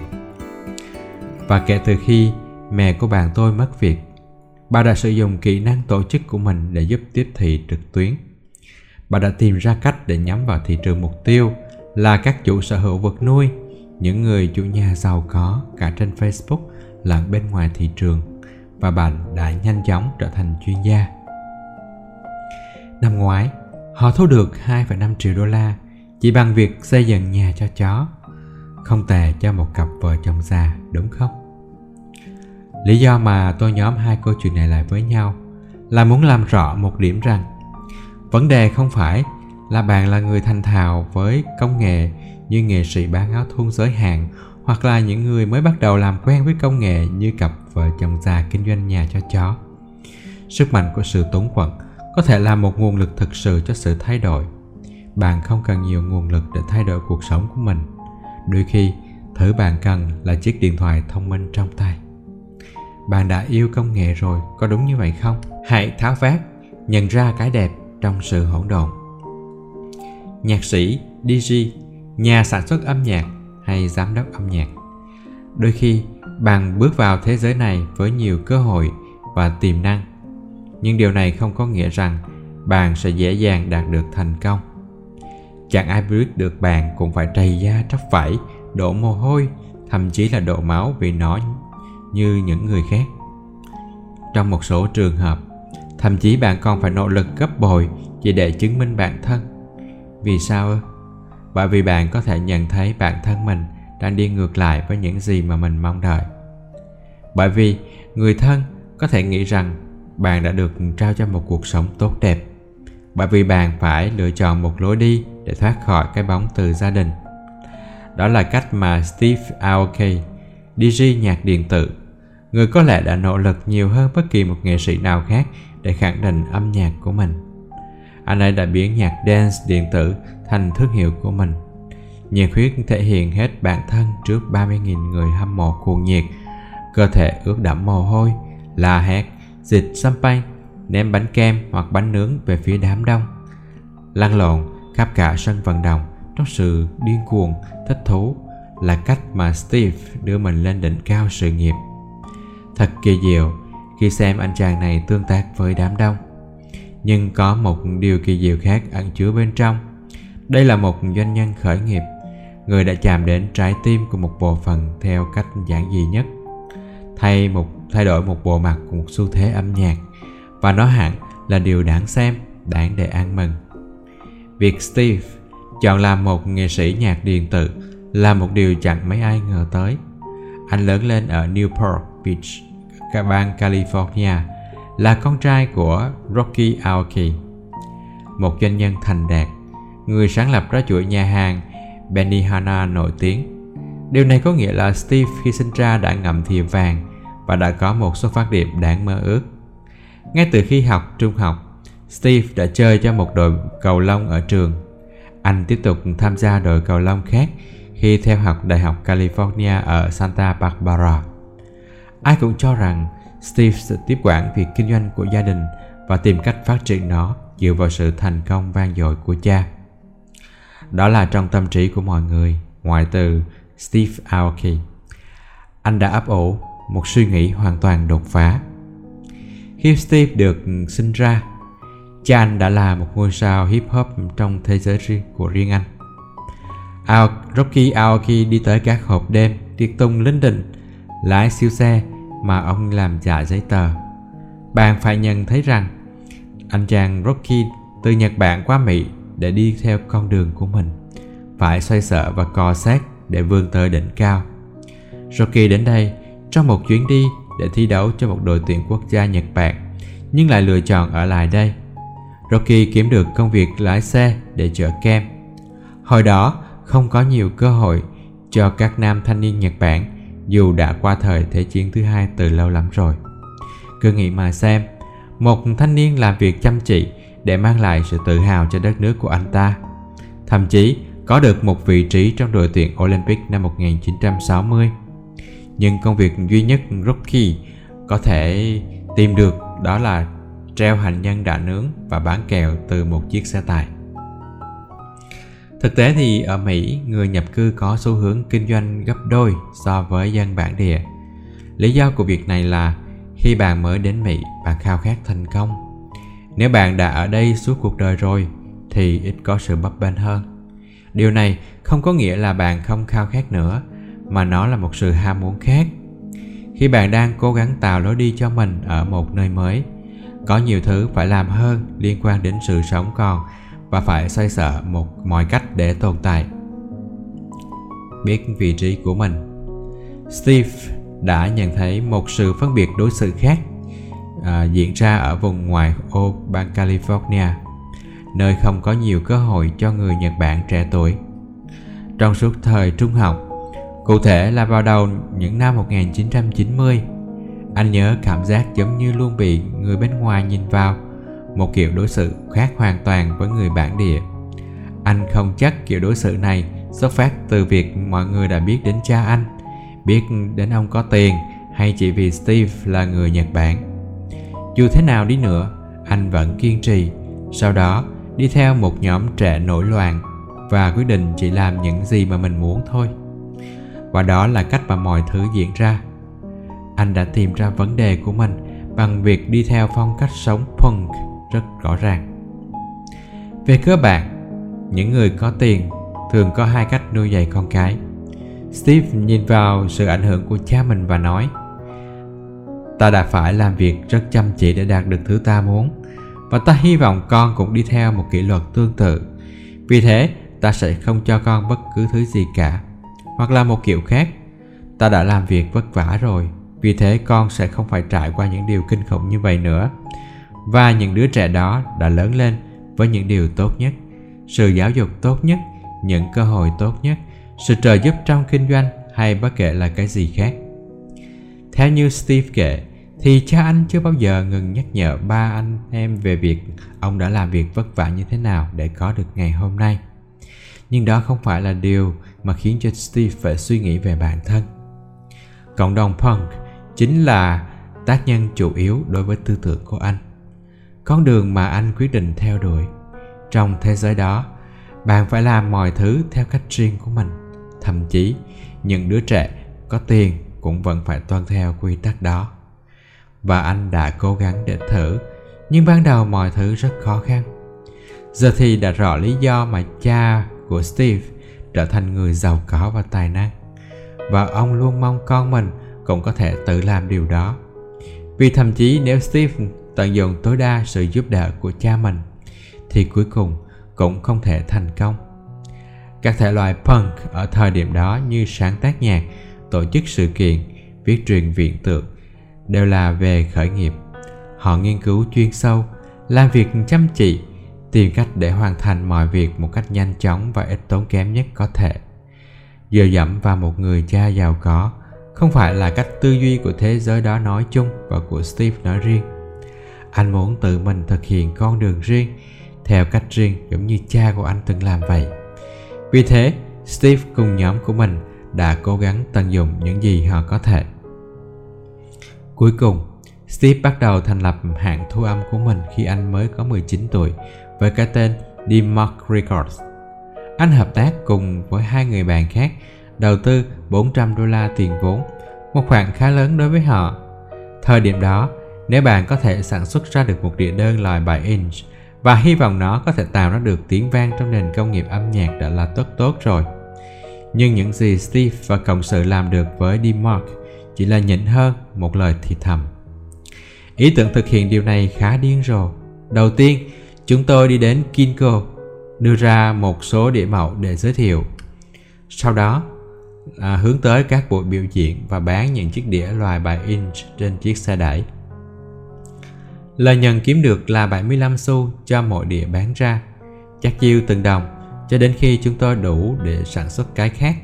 Và kể từ khi mẹ của bạn tôi mất việc, bà đã sử dụng kỹ năng tổ chức của mình để giúp tiếp thị trực tuyến. Bà đã tìm ra cách để nhắm vào thị trường mục tiêu là các chủ sở hữu vật nuôi, những người chủ nhà giàu có cả trên Facebook lẫn bên ngoài thị trường và bạn đã nhanh chóng trở thành chuyên gia. Năm ngoái, họ thu được 2,5 triệu đô la chỉ bằng việc xây dựng nhà cho chó. Không tệ cho một cặp vợ chồng già, đúng không? Lý do mà tôi nhóm hai câu chuyện này lại với nhau là muốn làm rõ một điểm rằng vấn đề không phải là bạn là người thành thạo với công nghệ như nghệ sĩ bán áo thun giới hạn hoặc là những người mới bắt đầu làm quen với công nghệ như cặp vợ chồng già kinh doanh nhà cho chó. Sức mạnh của sự túng quẫn có thể là một nguồn lực thực sự cho sự thay đổi. Bạn không cần nhiều nguồn lực để thay đổi cuộc sống của mình. Đôi khi, thứ bạn cần là chiếc điện thoại thông minh trong tay. Bạn đã yêu công nghệ rồi, có đúng như vậy không? Hãy tháo vát, nhận ra cái đẹp trong sự hỗn độn. Nhạc sĩ, DJ, nhà sản xuất âm nhạc hay giám đốc âm nhạc. Đôi khi bạn bước vào thế giới này với nhiều cơ hội và tiềm năng. Nhưng điều này không có nghĩa rằng bạn sẽ dễ dàng đạt được thành công. Chẳng ai biết được bạn cũng phải trầy da tróc vải, đổ mồ hôi, thậm chí là đổ máu vì nó như những người khác. Trong một số trường hợp, thậm chí bạn còn phải nỗ lực gấp bội chỉ để chứng minh bản thân. Vì sao ư? Bởi vì bạn có thể nhận thấy bản thân mình đang đi ngược lại với những gì mà mình mong đợi bởi vì người thân có thể nghĩ rằng bạn đã được trao cho một cuộc sống tốt đẹp. Bởi vì bạn phải lựa chọn một lối đi để thoát khỏi cái bóng từ gia đình. Đó là cách mà steve aoki dj nhạc điện tử, người có lẽ đã nỗ lực nhiều hơn bất kỳ một nghệ sĩ nào khác để khẳng định âm nhạc của mình. Anh ấy đã biến nhạc dance điện tử thành thương hiệu của mình. Nhiệt huyết thể hiện hết bản thân trước 30.000 người hâm mộ cuồng nhiệt cơ thể ướt đẫm mồ hôi, la hét dịch champagne, ném bánh kem hoặc bánh nướng về phía đám đông. Lăn lộn khắp cả sân vận động trong sự điên cuồng thích thú là cách mà steve đưa mình lên đỉnh cao sự nghiệp. Thật kỳ diệu khi xem anh chàng này tương tác với đám đông. Nhưng có một điều kỳ diệu khác ẩn chứa bên trong. Đây là một doanh nhân khởi nghiệp, người đã chạm đến trái tim của một bộ phận theo cách giản dị nhất thay một thay đổi một bộ mặt của một xu thế âm nhạc và nó hẳn là điều đáng xem đáng để ăn mừng. Việc Steve chọn làm một nghệ sĩ nhạc điện tử là một điều chẳng mấy ai ngờ tới. Anh lớn lên ở Newport Beach, bang California, là con trai của Rocky Aoki, một doanh nhân thành đạt, người sáng lập ra chuỗi nhà hàng Benihana nổi tiếng. Điều này có nghĩa là Steve khi sinh ra đã ngậm thìa vàng và đã có một số phát điểm đáng mơ ước. Ngay từ khi học trung học, Steve đã chơi cho một đội cầu lông ở trường. Anh tiếp tục tham gia đội cầu lông khác khi theo học Đại học California ở Santa Barbara. Ai cũng cho rằng Steve sẽ tiếp quản việc kinh doanh của gia đình và tìm cách phát triển nó dựa vào sự thành công vang dội của cha. Đó là trong tâm trí của mọi người, ngoại từ Steve Aoki. Anh đã ấp ủ một suy nghĩ hoàn toàn đột phá. Khi Steve được sinh ra, cha anh đã là một ngôi sao hip hop trong thế giới riêng của riêng anh. Ao, Rocky Aoki đi tới các hộp đêm, tiệc tung linh đình, lái siêu xe mà ông làm giả giấy tờ. Bạn phải nhận thấy rằng anh chàng Rocky từ Nhật Bản qua Mỹ để đi theo con đường của mình, phải xoay sở và cò xét để vươn tới đỉnh cao. Rocky đến đây trong một chuyến đi để thi đấu cho một đội tuyển quốc gia Nhật Bản, nhưng lại lựa chọn ở lại đây. Rocky kiếm được công việc lái xe để chở kem. Hồi đó, không có nhiều cơ hội cho các nam thanh niên Nhật Bản dù đã qua thời Thế chiến thứ hai từ lâu lắm rồi. Cứ nghĩ mà xem, một thanh niên làm việc chăm chỉ để mang lại sự tự hào cho đất nước của anh ta. Thậm chí có được một vị trí trong đội tuyển Olympic năm 1960. Nhưng công việc duy nhất Rocky có thể tìm được đó là treo hành nhân đã nướng và bán kẹo từ một chiếc xe tải. Thực tế thì ở Mỹ, người nhập cư có xu hướng kinh doanh gấp đôi so với dân bản địa. Lý do của việc này là khi bạn mới đến Mỹ, bạn khao khát thành công. Nếu bạn đã ở đây suốt cuộc đời rồi thì ít có sự bấp bênh hơn. Điều này không có nghĩa là bạn không khao khát nữa, mà nó là một sự ham muốn khác. Khi bạn đang cố gắng tạo lối đi cho mình ở một nơi mới, có nhiều thứ phải làm hơn liên quan đến sự sống còn và phải xoay sở một mọi cách để tồn tại. Biết vị trí của mình. Steve đã nhận thấy một sự phân biệt đối xử khác à, diễn ra ở vùng ngoài ô bang california nơi không có nhiều cơ hội cho người nhật bản trẻ tuổi. Trong suốt thời trung học cụ thể là vào đầu những năm 1990 anh nhớ cảm giác giống như luôn bị người bên ngoài nhìn vào, một kiểu đối xử khác hoàn toàn với người bản địa. Anh không chắc kiểu đối xử này xuất phát từ việc mọi người đã biết đến cha anh, biết đến ông có tiền hay chỉ vì steve là người nhật bản. Dù thế nào đi nữa, anh vẫn kiên trì, sau đó đi theo một nhóm trẻ nổi loạn và quyết định chỉ làm những gì mà mình muốn thôi và đó là cách mà mọi thứ diễn ra. Anh đã tìm ra vấn đề của mình bằng việc đi theo phong cách sống punk rất rõ ràng. Về cơ bản, những người có tiền thường có hai cách nuôi dạy con cái. Steve nhìn vào sự ảnh hưởng của cha mình và nói, ta đã phải làm việc rất chăm chỉ để đạt được thứ ta muốn, và ta hy vọng con cũng đi theo một kỷ luật tương tự. Vì thế, ta sẽ không cho con bất cứ thứ gì cả hoặc là một kiểu khác. Ta đã làm việc vất vả rồi, vì thế con sẽ không phải trải qua những điều kinh khủng như vậy nữa. Và những đứa trẻ đó đã lớn lên với những điều tốt nhất, sự giáo dục tốt nhất, những cơ hội tốt nhất, sự trợ giúp trong kinh doanh hay bất kể là cái gì khác. Theo như steve kể, thì cha anh chưa bao giờ ngừng nhắc nhở ba anh em về việc ông đã làm việc vất vả như thế nào để có được ngày hôm nay. Nhưng đó không phải là điều mà khiến cho steve phải suy nghĩ về bản thân. Cộng đồng punk chính là tác nhân chủ yếu đối với tư tưởng của anh. Con đường mà anh quyết định theo đuổi, trong thế giới đó, bạn phải làm mọi thứ theo cách riêng của mình. Thậm chí, những đứa trẻ có tiền cũng vẫn phải tuân theo quy tắc đó. Và anh đã cố gắng để thử, nhưng ban đầu mọi thứ rất khó khăn. Giờ thì đã rõ lý do mà cha của steve trở thành người giàu có và tài năng và ông luôn mong con mình cũng có thể tự làm điều đó vì thậm chí nếu steve tận dụng tối đa sự giúp đỡ của cha mình thì cuối cùng cũng không thể thành công. Các thể loại punk ở thời điểm đó như sáng tác nhạc, tổ chức sự kiện, viết truyền viện tượng đều là về khởi nghiệp. Họ nghiên cứu chuyên sâu, làm việc chăm chỉ, tìm cách để hoàn thành mọi việc một cách nhanh chóng và ít tốn kém nhất có thể. Dựa dẫm vào một người cha giàu có không phải là cách tư duy của thế giới đó nói chung và của Steve nói riêng. Anh muốn tự mình thực hiện con đường riêng theo cách riêng giống như cha của anh từng làm vậy. Vì thế, Steve cùng nhóm của mình đã cố gắng tận dụng những gì họ có thể. Cuối cùng, Steve bắt đầu thành lập hãng thu âm của mình khi anh mới có 19 tuổi với cái tên D-Mark Records. Anh hợp tác cùng với hai người bạn khác đầu tư 400 đô la tiền vốn, một khoản khá lớn đối với họ. Thời điểm đó, nếu bạn có thể sản xuất ra được một đĩa đơn loại 7 inch và hy vọng nó có thể tạo ra được tiếng vang trong nền công nghiệp âm nhạc đã là tốt tốt rồi. Nhưng những gì Steve và cộng sự làm được với D-Mark chỉ là nhỉnh hơn một lời thì thầm. Ý tưởng thực hiện điều này khá điên rồ. Đầu tiên, chúng tôi đi đến Kinko, đưa ra một số địa mẫu để giới thiệu. Sau đó, à, hướng tới các buổi biểu diễn và bán những chiếc đĩa loài bài inch trên chiếc xe đẩy. Lợi nhuận kiếm được là 75 xu cho mỗi đĩa bán ra, chắc chiêu từng đồng cho đến khi chúng tôi đủ để sản xuất cái khác.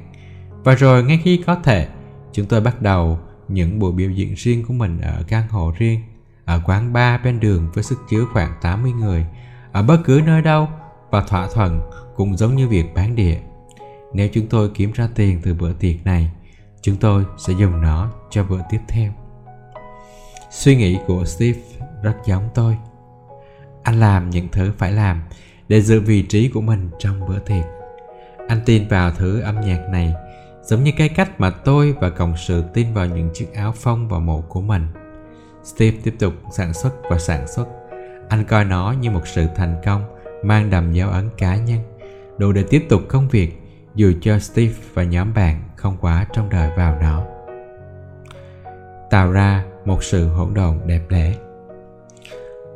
Và rồi ngay khi có thể, chúng tôi bắt đầu những buổi biểu diễn riêng của mình ở căn hộ riêng, ở quán bar bên đường với sức chứa khoảng 80 người, ở bất cứ nơi đâu và thỏa thuận cũng giống như việc bán địa. Nếu chúng tôi kiếm ra tiền từ bữa tiệc này, chúng tôi sẽ dùng nó cho bữa tiếp theo. Suy nghĩ của Steve rất giống tôi. Anh làm những thứ phải làm để giữ vị trí của mình trong bữa tiệc. Anh tin vào thứ âm nhạc này giống như cái cách mà tôi và cộng sự tin vào những chiếc áo phông và mộ của mình. Steve tiếp tục sản xuất và sản xuất. Anh coi nó như một sự thành công mang đậm dấu ấn cá nhân, đủ để tiếp tục công việc dù cho Steve và nhóm bạn không quá trong đời vào nó. Tạo ra một sự hỗn độn đẹp đẽ.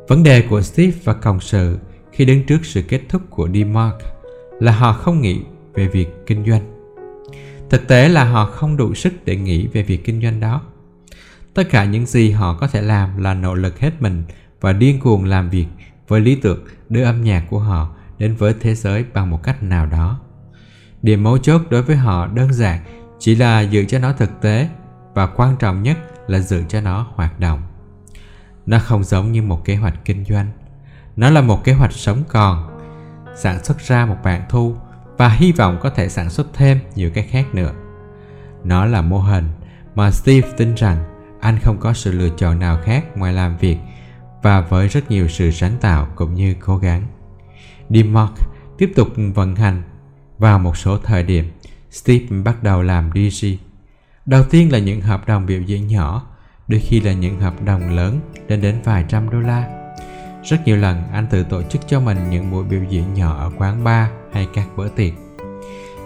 Vấn đề của Steve và cộng sự khi đứng trước sự kết thúc của DMark là họ không nghĩ về việc kinh doanh. Thực tế là họ không đủ sức để nghĩ về việc kinh doanh đó. Tất cả những gì họ có thể làm là nỗ lực hết mình và điên cuồng làm việc với lý tưởng đưa âm nhạc của họ đến với thế giới bằng một cách nào đó. Điểm mấu chốt đối với họ đơn giản chỉ là giữ cho nó thực tế và quan trọng nhất là giữ cho nó hoạt động. Nó không giống như một kế hoạch kinh doanh. Nó là một kế hoạch sống còn, sản xuất ra một bản thu và hy vọng có thể sản xuất thêm nhiều cái khác nữa. Nó là mô hình mà Steve tin rằng anh không có sự lựa chọn nào khác ngoài làm việc và với rất nhiều sự sáng tạo cũng như cố gắng. DMARC tiếp tục vận hành vào một số thời điểm, Steve bắt đầu làm DJ. Đầu tiên là những hợp đồng biểu diễn nhỏ, đôi khi là những hợp đồng lớn lên đến vài trăm đô la. Rất nhiều lần anh tự tổ chức cho mình những buổi biểu diễn nhỏ ở quán bar hay các bữa tiệc.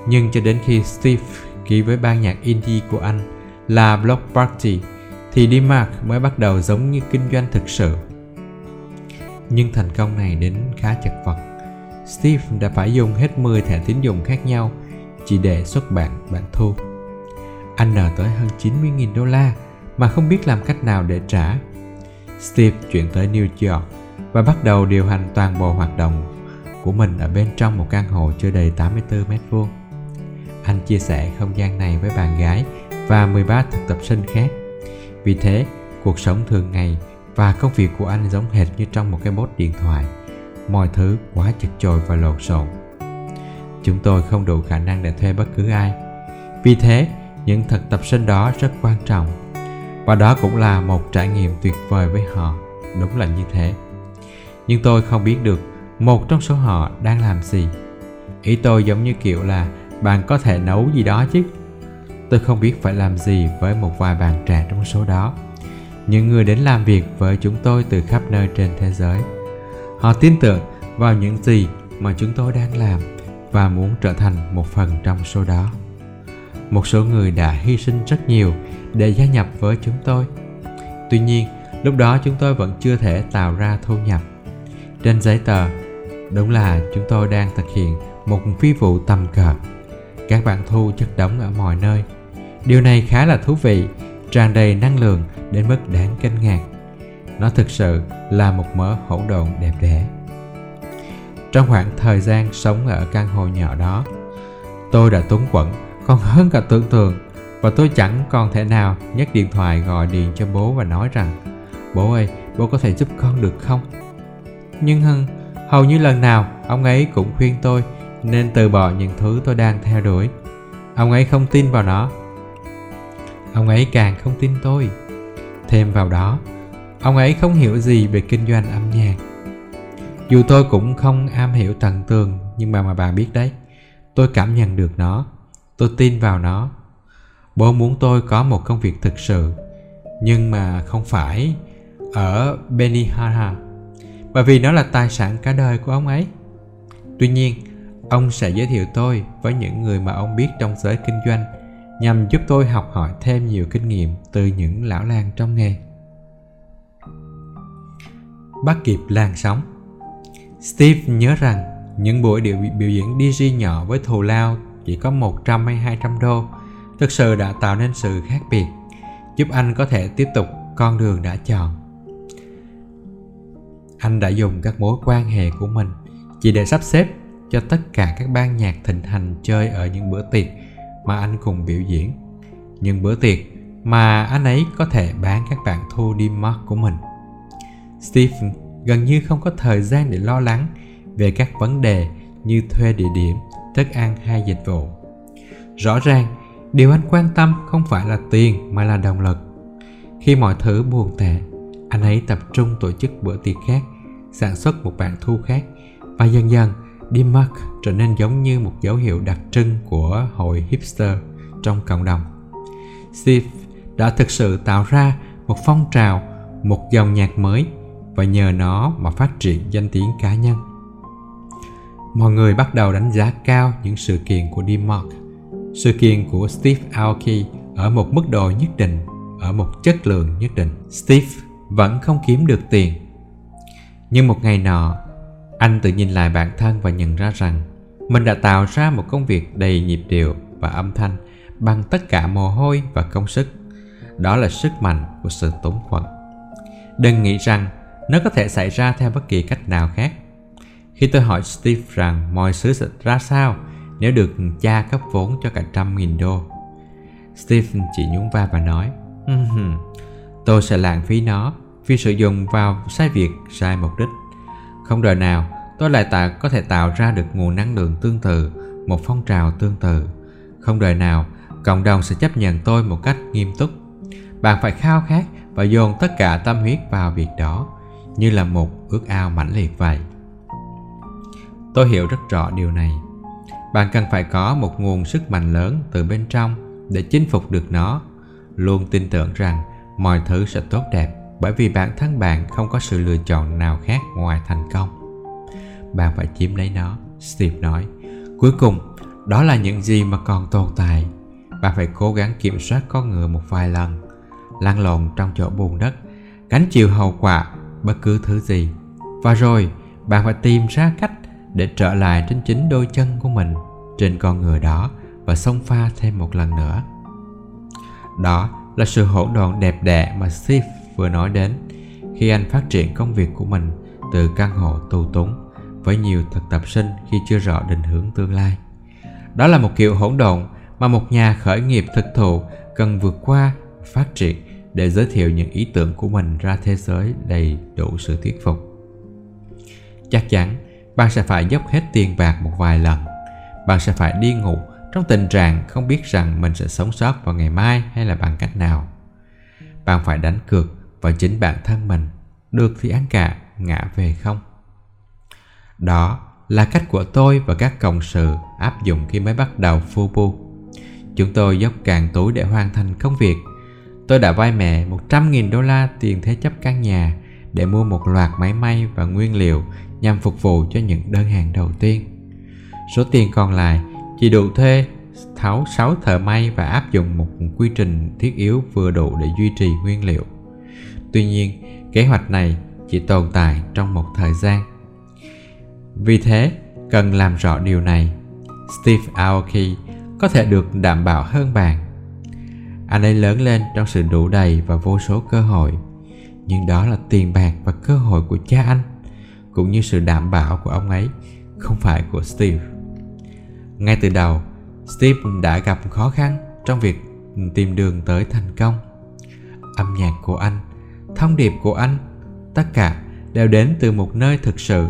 Nhưng cho đến khi Steve ký với ban nhạc indie của anh là Block Party thì Dimark mới bắt đầu giống như kinh doanh thực sự. Nhưng thành công này đến khá chật vật Steve đã phải dùng hết 10 thẻ tín dụng khác nhau chỉ để xuất bản bản thu. Anh nợ tới hơn 90.000 đô la mà không biết làm cách nào để trả. Steve chuyển tới New York và bắt đầu điều hành toàn bộ hoạt động của mình ở bên trong một căn hộ chưa đầy 84 mét vuông. Anh chia sẻ không gian này với bạn gái và 13 thực tập sinh khác. Vì thế, cuộc sống thường ngày và công việc của anh giống hệt như trong một cái bốt điện thoại. Mọi thứ quá chật chội và lộn xộn. Chúng tôi không đủ khả năng để thuê bất cứ ai. Vì thế, những thực tập sinh đó rất quan trọng. Và đó cũng là một trải nghiệm tuyệt vời với họ. Đúng là như thế. Nhưng tôi không biết được một trong số họ đang làm gì. Ý tôi giống như kiểu là bạn có thể nấu gì đó chứ. Tôi không biết phải làm gì với một vài bạn trẻ trong số đó những người đến làm việc với chúng tôi từ khắp nơi trên thế giới Họ tin tưởng vào những gì mà chúng tôi đang làm và muốn trở thành một phần trong số đó. Một số người đã hy sinh rất nhiều để gia nhập với chúng tôi. Tuy nhiên, lúc đó chúng tôi vẫn chưa thể tạo ra thu nhập. Trên giấy tờ, Đúng là chúng tôi đang thực hiện một phi vụ tầm cỡ. Các bạn thu chất đóng ở mọi nơi. Điều này khá là thú vị, tràn đầy năng lượng đến mức đáng kinh ngạc. Nó thực sự là một mớ hỗn độn đẹp đẽ. Trong khoảng thời gian sống ở căn hộ nhỏ đó, tôi đã túng quẩn còn hơn cả tưởng tượng và tôi chẳng còn thể nào nhấc điện thoại gọi điện cho bố và nói rằng Bố ơi, bố có thể giúp con được không? Nhưng hưng, hầu như lần nào ông ấy cũng khuyên tôi nên từ bỏ những thứ tôi đang theo đuổi. Ông ấy không tin vào nó. Ông ấy càng không tin tôi. Thêm vào đó, ông ấy không hiểu gì về kinh doanh âm nhạc. Dù tôi cũng không am hiểu tận tường nhưng mà mà bà biết đấy, tôi cảm nhận được nó, tôi tin vào nó. Bố muốn tôi có một công việc thực sự, nhưng mà không phải ở Benihana bởi vì nó là tài sản cả đời của ông ấy. Tuy nhiên, ông sẽ giới thiệu tôi với những người mà ông biết trong giới kinh doanh nhằm giúp tôi học hỏi thêm nhiều kinh nghiệm từ những lão làng trong nghề. Bắt kịp làn sóng Steve nhớ rằng những buổi điệu biểu diễn DJ nhỏ với thù lao chỉ có 100 hay 200 đô thực sự đã tạo nên sự khác biệt, giúp anh có thể tiếp tục con đường đã chọn. Anh đã dùng các mối quan hệ của mình chỉ để sắp xếp cho tất cả các ban nhạc thịnh hành chơi ở những bữa tiệc mà anh cùng biểu diễn. Những bữa tiệc mà anh ấy có thể bán các bạn thu đi mark của mình. Steve gần như không có thời gian để lo lắng về các vấn đề như thuê địa điểm, thức ăn hay dịch vụ. Rõ ràng, điều anh quan tâm không phải là tiền mà là động lực. Khi mọi thứ buồn tệ, anh ấy tập trung tổ chức bữa tiệc khác, sản xuất một bản thu khác và dần dần Dimark trở nên giống như một dấu hiệu đặc trưng của hội hipster trong cộng đồng. Steve đã thực sự tạo ra một phong trào, một dòng nhạc mới và nhờ nó mà phát triển danh tiếng cá nhân. Mọi người bắt đầu đánh giá cao những sự kiện của Dimark. Sự kiện của Steve Aoki ở một mức độ nhất định, ở một chất lượng nhất định. Steve vẫn không kiếm được tiền. Nhưng một ngày nọ, anh tự nhìn lại bản thân và nhận ra rằng mình đã tạo ra một công việc đầy nhịp điệu và âm thanh bằng tất cả mồ hôi và công sức. Đó là sức mạnh của sự túng quẫn. Đừng nghĩ rằng nó có thể xảy ra theo bất kỳ cách nào khác. Khi tôi hỏi Steve rằng mọi thứ sẽ ra sao nếu được cha cấp vốn cho cả trăm nghìn đô, Steve chỉ nhún vai và nói Tôi sẽ lãng phí nó vì sử dụng vào sai việc, sai mục đích. Không đời nào tôi lại tạo có thể tạo ra được nguồn năng lượng tương tự, một phong trào tương tự. Không đời nào cộng đồng sẽ chấp nhận tôi một cách nghiêm túc. Bạn phải khao khát và dồn tất cả tâm huyết vào việc đó như là một ước ao mãnh liệt vậy. Tôi hiểu rất rõ điều này. Bạn cần phải có một nguồn sức mạnh lớn từ bên trong để chinh phục được nó. Luôn tin tưởng rằng mọi thứ sẽ tốt đẹp bởi vì bản thân bạn không có sự lựa chọn nào khác ngoài thành công. Bạn phải chiếm lấy nó, Steve nói. Cuối cùng, đó là những gì mà còn tồn tại. Bạn phải cố gắng kiểm soát con ngựa một vài lần, lăn lộn trong chỗ bùn đất, gánh chịu hậu quả bất cứ thứ gì. Và rồi, bạn phải tìm ra cách để trở lại trên chính đôi chân của mình trên con ngựa đó và xông pha thêm một lần nữa. Đó là sự hỗn độn đẹp đẽ mà Steve vừa nói đến, khi anh phát triển công việc của mình từ căn hộ tù túng với nhiều thực tập sinh khi chưa rõ định hướng tương lai. Đó là một kiểu hỗn độn mà một nhà khởi nghiệp thực thụ cần vượt qua, phát triển để giới thiệu những ý tưởng của mình ra thế giới đầy đủ sự thuyết phục. Chắc chắn, bạn sẽ phải dốc hết tiền bạc một vài lần. Bạn sẽ phải đi ngủ trong tình trạng không biết rằng mình sẽ sống sót vào ngày mai hay là bằng cách nào. Bạn phải đánh cược và chính bản thân mình, được thì ăn cả, ngã về không. Đó là cách của tôi và các cộng sự áp dụng khi mới bắt đầu Fubu. Chúng tôi dốc càng túi để hoàn thành công việc. Tôi đã vay mẹ 100.000 đô la tiền thế chấp căn nhà để mua một loạt máy may và nguyên liệu nhằm phục vụ cho những đơn hàng đầu tiên. Số tiền còn lại chỉ đủ thuê tháo 6 thợ may và áp dụng một quy trình thiết yếu vừa đủ để duy trì nguyên liệu. Tuy nhiên, kế hoạch này chỉ tồn tại trong một thời gian. Vì thế, cần làm rõ điều này. Steve Aoki có thể được đảm bảo hơn bạn. Anh ấy lớn lên trong sự đủ đầy và vô số cơ hội. Nhưng đó là tiền bạc và cơ hội của cha anh, cũng như sự đảm bảo của ông ấy, không phải của Steve. Ngay từ đầu, Steve đã gặp khó khăn trong việc tìm đường tới thành công. Âm nhạc của anh, thông điệp của anh, tất cả đều đến từ một nơi thực sự.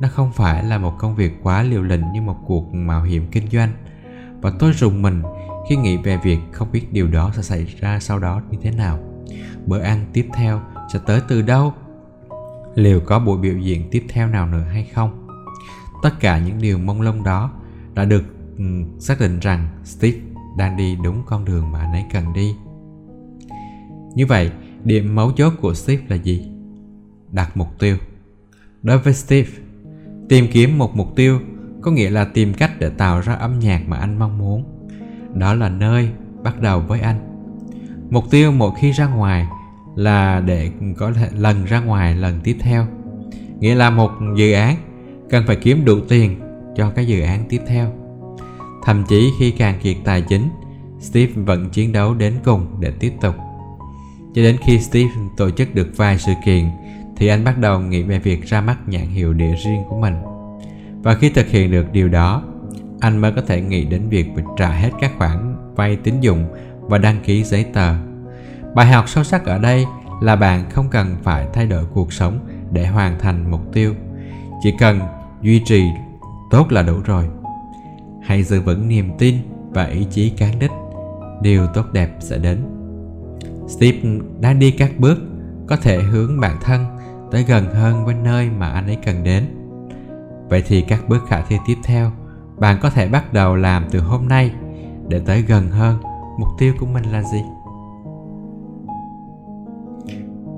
Nó không phải là một công việc quá liều lĩnh như một cuộc mạo hiểm kinh doanh. Và tôi rùng mình khi nghĩ về việc không biết điều đó sẽ xảy ra sau đó như thế nào. Bữa ăn tiếp theo sẽ tới từ đâu? Liệu có buổi biểu diễn tiếp theo nào nữa hay không? Tất cả những điều mông lung đó đã được um, xác định rằng Steve đang đi đúng con đường mà anh ấy cần đi. Như vậy, điểm mấu chốt của Steve là gì? Đặt mục tiêu. Đối với Steve, tìm kiếm một mục tiêu có nghĩa là tìm cách để tạo ra âm nhạc mà anh mong muốn. Đó là nơi bắt đầu với anh. Mục tiêu mỗi khi ra ngoài là để có thể lần ra ngoài lần tiếp theo. Nghĩa là một dự án cần phải kiếm đủ tiền cho cái dự án tiếp theo Thậm chí khi càng kiệt tài chính, Steve vẫn chiến đấu đến cùng để tiếp tục. Cho đến khi Steve tổ chức được vài sự kiện, thì anh bắt đầu nghĩ về việc ra mắt nhãn hiệu địa riêng của mình. Và khi thực hiện được điều đó, anh mới có thể nghĩ đến việc trả hết các khoản vay tín dụng và đăng ký giấy tờ. Bài học sâu sắc ở đây là bạn không cần phải thay đổi cuộc sống để hoàn thành mục tiêu, chỉ cần duy trì tốt là đủ rồi hãy giữ vững niềm tin và ý chí cán đích điều tốt đẹp sẽ đến steve đang đi các bước có thể hướng bản thân tới gần hơn với nơi mà anh ấy cần đến. Vậy thì các bước khả thi tiếp theo, bạn có thể bắt đầu làm từ hôm nay để tới gần hơn. Mục tiêu của mình là gì?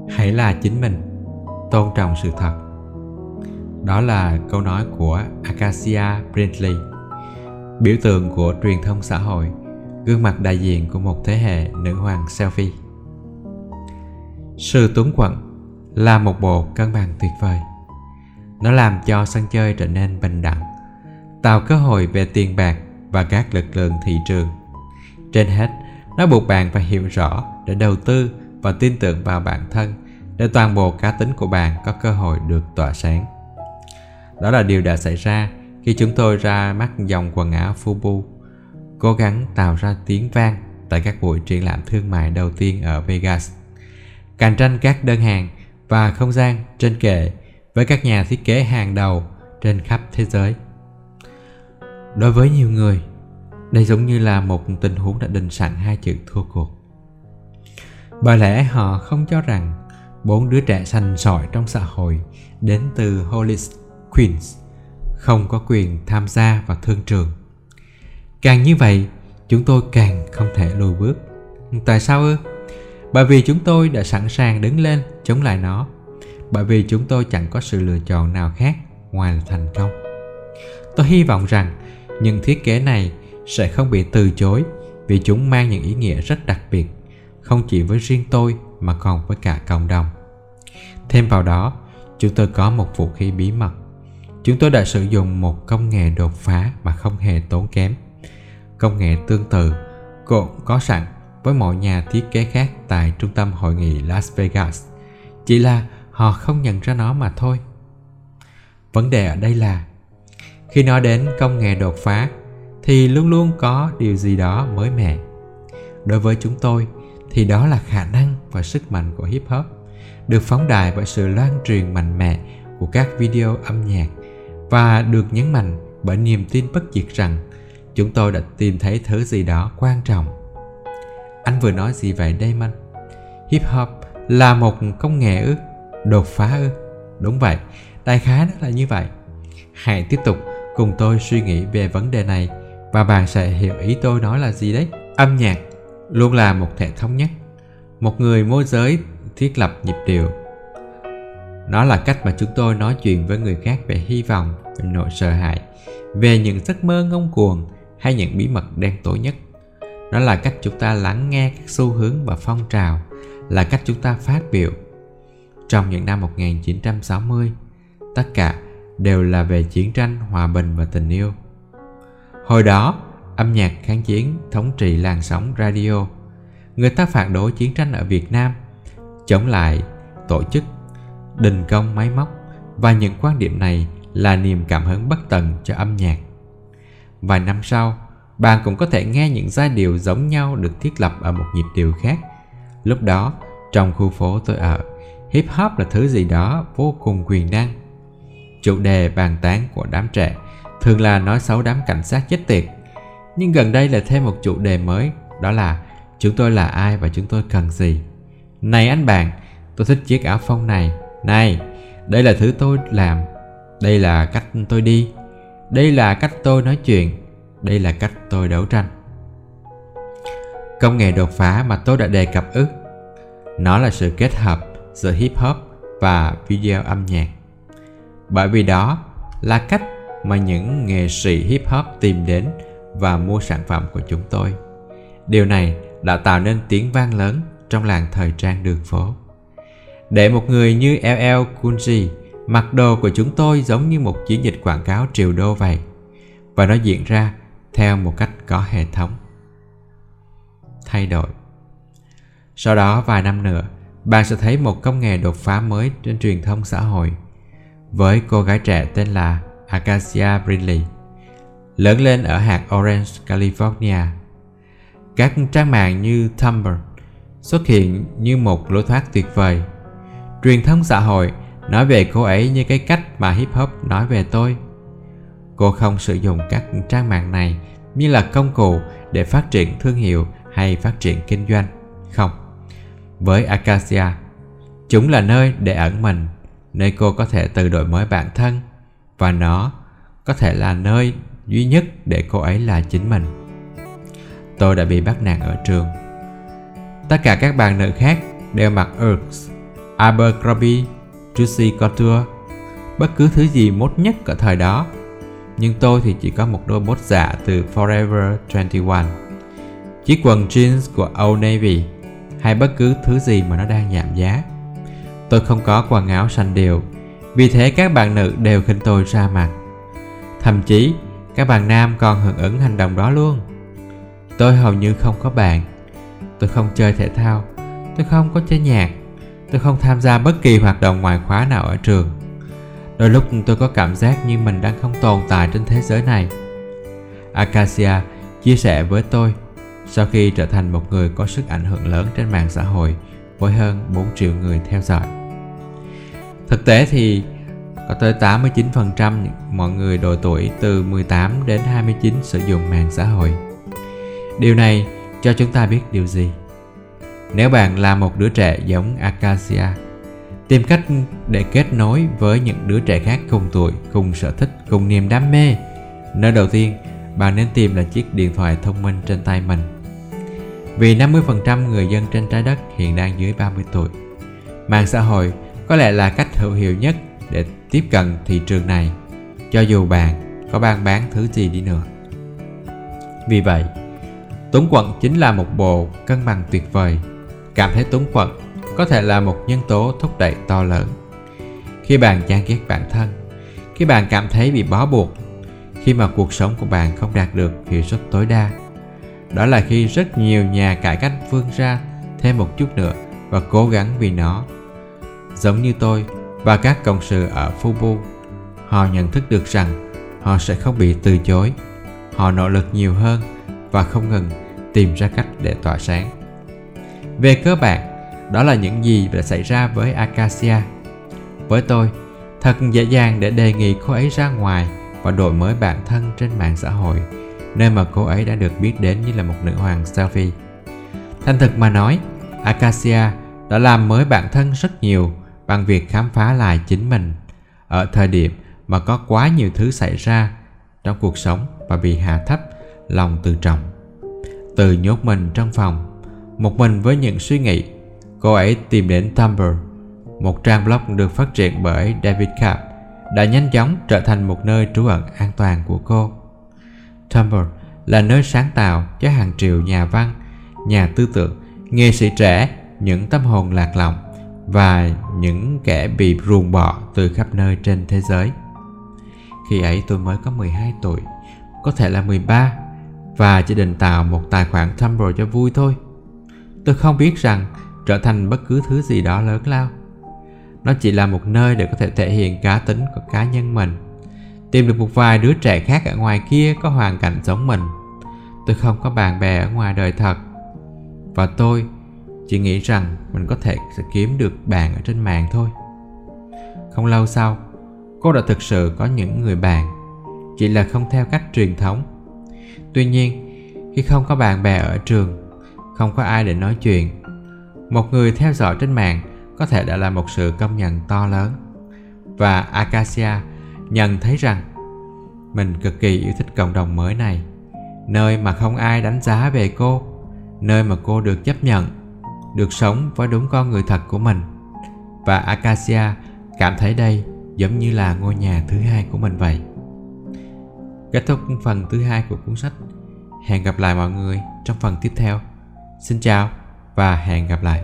Hãy là chính mình, tôn trọng sự thật. Đó là câu nói của acacia brintley, biểu tượng của truyền thông xã hội, gương mặt đại diện của một thế hệ nữ hoàng selfie sự tuấn quận là một bộ cân bằng tuyệt vời. Nó làm cho sân chơi trở nên bình đẳng tạo cơ hội về tiền bạc và các lực lượng thị trường. Trên hết nó buộc bạn phải hiểu rõ để đầu tư và tin tưởng vào bản thân để toàn bộ cá tính của bạn có cơ hội được tỏa sáng. Đó là điều đã xảy ra khi chúng tôi ra mắt dòng quần áo Fubu, cố gắng tạo ra tiếng vang tại các buổi triển lãm thương mại đầu tiên ở Vegas. Cạnh tranh các đơn hàng và không gian trên kệ với các nhà thiết kế hàng đầu trên khắp thế giới. Đối với nhiều người, đây giống như là một tình huống đã định sẵn hai chữ thua cuộc. Bởi lẽ họ không cho rằng bốn đứa trẻ sành sỏi trong xã hội đến từ Hollis, Queens không có quyền tham gia vào thương trường càng như vậy chúng tôi càng không thể lùi bước tại sao ư bởi vì chúng tôi đã sẵn sàng đứng lên, chống lại nó. Bởi vì chúng tôi chẳng có sự lựa chọn nào khác ngoài là thành công. Tôi hy vọng rằng những thiết kế này sẽ không bị từ chối vì chúng mang những ý nghĩa rất đặc biệt, không chỉ với riêng tôi mà còn với cả cộng đồng. Thêm vào đó, chúng tôi có một vũ khí bí mật. Chúng tôi đã sử dụng một công nghệ đột phá mà không hề tốn kém. Công nghệ tương tự cũng có sẵn với mọi nhà thiết kế khác tại trung tâm hội nghị las vegas. Chỉ là họ không nhận ra nó mà thôi. Vấn đề ở đây là, khi nói đến công nghệ đột phá, thì luôn luôn có điều gì đó mới mẻ. Đối với chúng tôi, thì đó là khả năng và sức mạnh của hip hop, được phóng đại bởi sự loan truyền mạnh mẽ của các video âm nhạc và được nhấn mạnh bởi niềm tin bất diệt rằng chúng tôi đã tìm thấy thứ gì đó quan trọng. Anh vừa nói gì vậy Damon? Hip hop là một công nghệ ư? Đột phá ư? Đúng vậy, đại khái nó là như vậy. Hãy tiếp tục cùng tôi suy nghĩ về vấn đề này và bạn sẽ hiểu ý tôi nói là gì đấy. Âm nhạc luôn là một hệ thống nhất. Một người môi giới thiết lập nhịp điệu nó là cách mà chúng tôi nói chuyện với người khác về hy vọng về nỗi sợ hãi về những giấc mơ ngông cuồng hay những bí mật đen tối nhất nó là cách chúng ta lắng nghe các xu hướng và phong trào là cách chúng ta phát biểu trong những năm 1960 tất cả đều là về chiến tranh, hòa bình và tình yêu. Hồi đó, âm nhạc kháng chiến thống trị làn sóng radio. Người ta phản đối chiến tranh ở Việt Nam, chống lại tổ chức, đình công máy móc và những quan điểm này là niềm cảm hứng bất tận cho âm nhạc. Vài năm sau, bạn cũng có thể nghe những giai điệu giống nhau được thiết lập ở một nhịp điệu khác. Lúc đó, trong khu phố tôi ở, hip hop là thứ gì đó vô cùng quyền năng. Chủ đề bàn tán của đám trẻ thường là nói xấu đám cảnh sát chết tiệt. Nhưng gần đây là thêm một chủ đề mới, đó là chúng tôi là ai và chúng tôi cần gì. Này anh bạn, tôi thích chiếc áo phông này. Này, đây là thứ tôi làm. Đây là cách tôi đi. Đây là cách tôi nói chuyện. Đây là cách tôi đấu tranh. Công nghệ đột phá mà tôi đã đề cập ức. Nó là sự kết hợp giữa hip hop và video âm nhạc. Bởi vì đó là cách mà những nghệ sĩ hip hop tìm đến và mua sản phẩm của chúng tôi. Điều này đã tạo nên tiếng vang lớn trong làng thời trang đường phố. Để một người như LL Cool J mặc đồ của chúng tôi giống như một chiến dịch quảng cáo triệu đô vậy. Và nó diễn ra theo một cách có hệ thống. Thay đổi Sau đó vài năm nữa, bạn sẽ thấy một công nghệ đột phá mới trên truyền thông xã hội với cô gái trẻ tên là Acacia Brinley lớn lên ở hạt Orange, California. Các trang mạng như Tumblr xuất hiện như một lối thoát tuyệt vời. Truyền thông xã hội nói về cô ấy như cái cách mà hip hop nói về tôi. Cô không sử dụng các trang mạng này như là công cụ để phát triển thương hiệu hay phát triển kinh doanh. Không. Với Acacia, chúng là nơi để ẩn mình, nơi cô có thể tự đổi mới bản thân và nó có thể là nơi duy nhất để cô ấy là chính mình. Tôi đã bị bắt nạt ở trường. Tất cả các bạn nữ khác đều mặc Urks, Abercrombie, Juicy Couture, bất cứ thứ gì mốt nhất ở thời đó. Nhưng tôi thì chỉ có một đôi bốt giả từ Forever 21, chiếc quần jeans của Old Navy hay bất cứ thứ gì mà nó đang giảm giá. Tôi không có quần áo xanh đều, vì thế các bạn nữ đều khinh tôi ra mặt. Thậm chí, các bạn nam còn hưởng ứng hành động đó luôn. Tôi hầu như không có bạn. Tôi không chơi thể thao. Tôi không có chơi nhạc. Tôi không tham gia bất kỳ hoạt động ngoại khóa nào ở trường. Đôi lúc tôi có cảm giác như mình đang không tồn tại trên thế giới này. Acacia chia sẻ với tôi sau khi trở thành một người có sức ảnh hưởng lớn trên mạng xã hội với hơn 4 triệu người theo dõi. Thực tế thì có tới 89% mọi người độ tuổi từ 18 đến 29 sử dụng mạng xã hội. Điều này cho chúng ta biết điều gì? Nếu bạn là một đứa trẻ giống Acacia, tìm cách để kết nối với những đứa trẻ khác cùng tuổi, cùng sở thích, cùng niềm đam mê. Nơi đầu tiên, bạn nên tìm là chiếc điện thoại thông minh trên tay mình. Vì 50% người dân trên trái đất hiện đang dưới 30 tuổi. Mạng xã hội có lẽ là cách hữu hiệu nhất để tiếp cận thị trường này, cho dù bạn có ban bán thứ gì đi nữa. Vì vậy, túng quận chính là một bộ cân bằng tuyệt vời. Cảm thấy túng quận có thể là một nhân tố thúc đẩy to lớn. Khi bạn chán ghét bản thân, khi bạn cảm thấy bị bó buộc, khi mà cuộc sống của bạn không đạt được hiệu suất tối đa, đó là khi rất nhiều nhà cải cách vươn ra thêm một chút nữa và cố gắng vì nó. Giống như tôi và các cộng sự ở Fubu, họ nhận thức được rằng họ sẽ không bị từ chối. Họ nỗ lực nhiều hơn và không ngừng tìm ra cách để tỏa sáng. Về cơ bản, đó là những gì đã xảy ra với Acacia. Với tôi, thật dễ dàng để đề nghị cô ấy ra ngoài và đổi mới bản thân trên mạng xã hội, nơi mà cô ấy đã được biết đến như là một nữ hoàng selfie. Thành thực mà nói, Acacia đã làm mới bản thân rất nhiều bằng việc khám phá lại chính mình ở thời điểm mà có quá nhiều thứ xảy ra trong cuộc sống và bị hạ thấp lòng tự trọng. Từ nhốt mình trong phòng, một mình với những suy nghĩ, cô ấy tìm đến Tumblr, một trang blog được phát triển bởi David Kapp đã nhanh chóng trở thành một nơi trú ẩn an toàn của cô. Tumblr là nơi sáng tạo cho hàng triệu nhà văn, nhà tư tưởng, nghệ sĩ trẻ, những tâm hồn lạc lòng và những kẻ bị ruồng bỏ từ khắp nơi trên thế giới. khi ấy tôi mới có 12 tuổi, có thể là 13 và chỉ định tạo một tài khoản Tumblr cho vui thôi. Tôi không biết rằng trở thành bất cứ thứ gì đó lớn lao. Nó chỉ là một nơi để có thể thể hiện cá tính của cá nhân mình. Tìm được một vài đứa trẻ khác ở ngoài kia có hoàn cảnh giống mình. Tôi không có bạn bè ở ngoài đời thật. Và tôi chỉ nghĩ rằng mình có thể sẽ kiếm được bạn ở trên mạng thôi. Không lâu sau, cô đã thực sự có những người bạn, chỉ là không theo cách truyền thống. Tuy nhiên, khi không có bạn bè ở trường, không có ai để nói chuyện, một người theo dõi trên mạng có thể đã là một sự công nhận to lớn. Và Acacia nhận thấy rằng mình cực kỳ yêu thích cộng đồng mới này, nơi mà không ai đánh giá về cô, nơi mà cô được chấp nhận, được sống với đúng con người thật của mình. Và Acacia cảm thấy đây giống như là ngôi nhà thứ hai của mình vậy. Kết thúc phần thứ hai của cuốn sách. Hẹn gặp lại mọi người trong phần tiếp theo. Xin chào và hẹn gặp lại.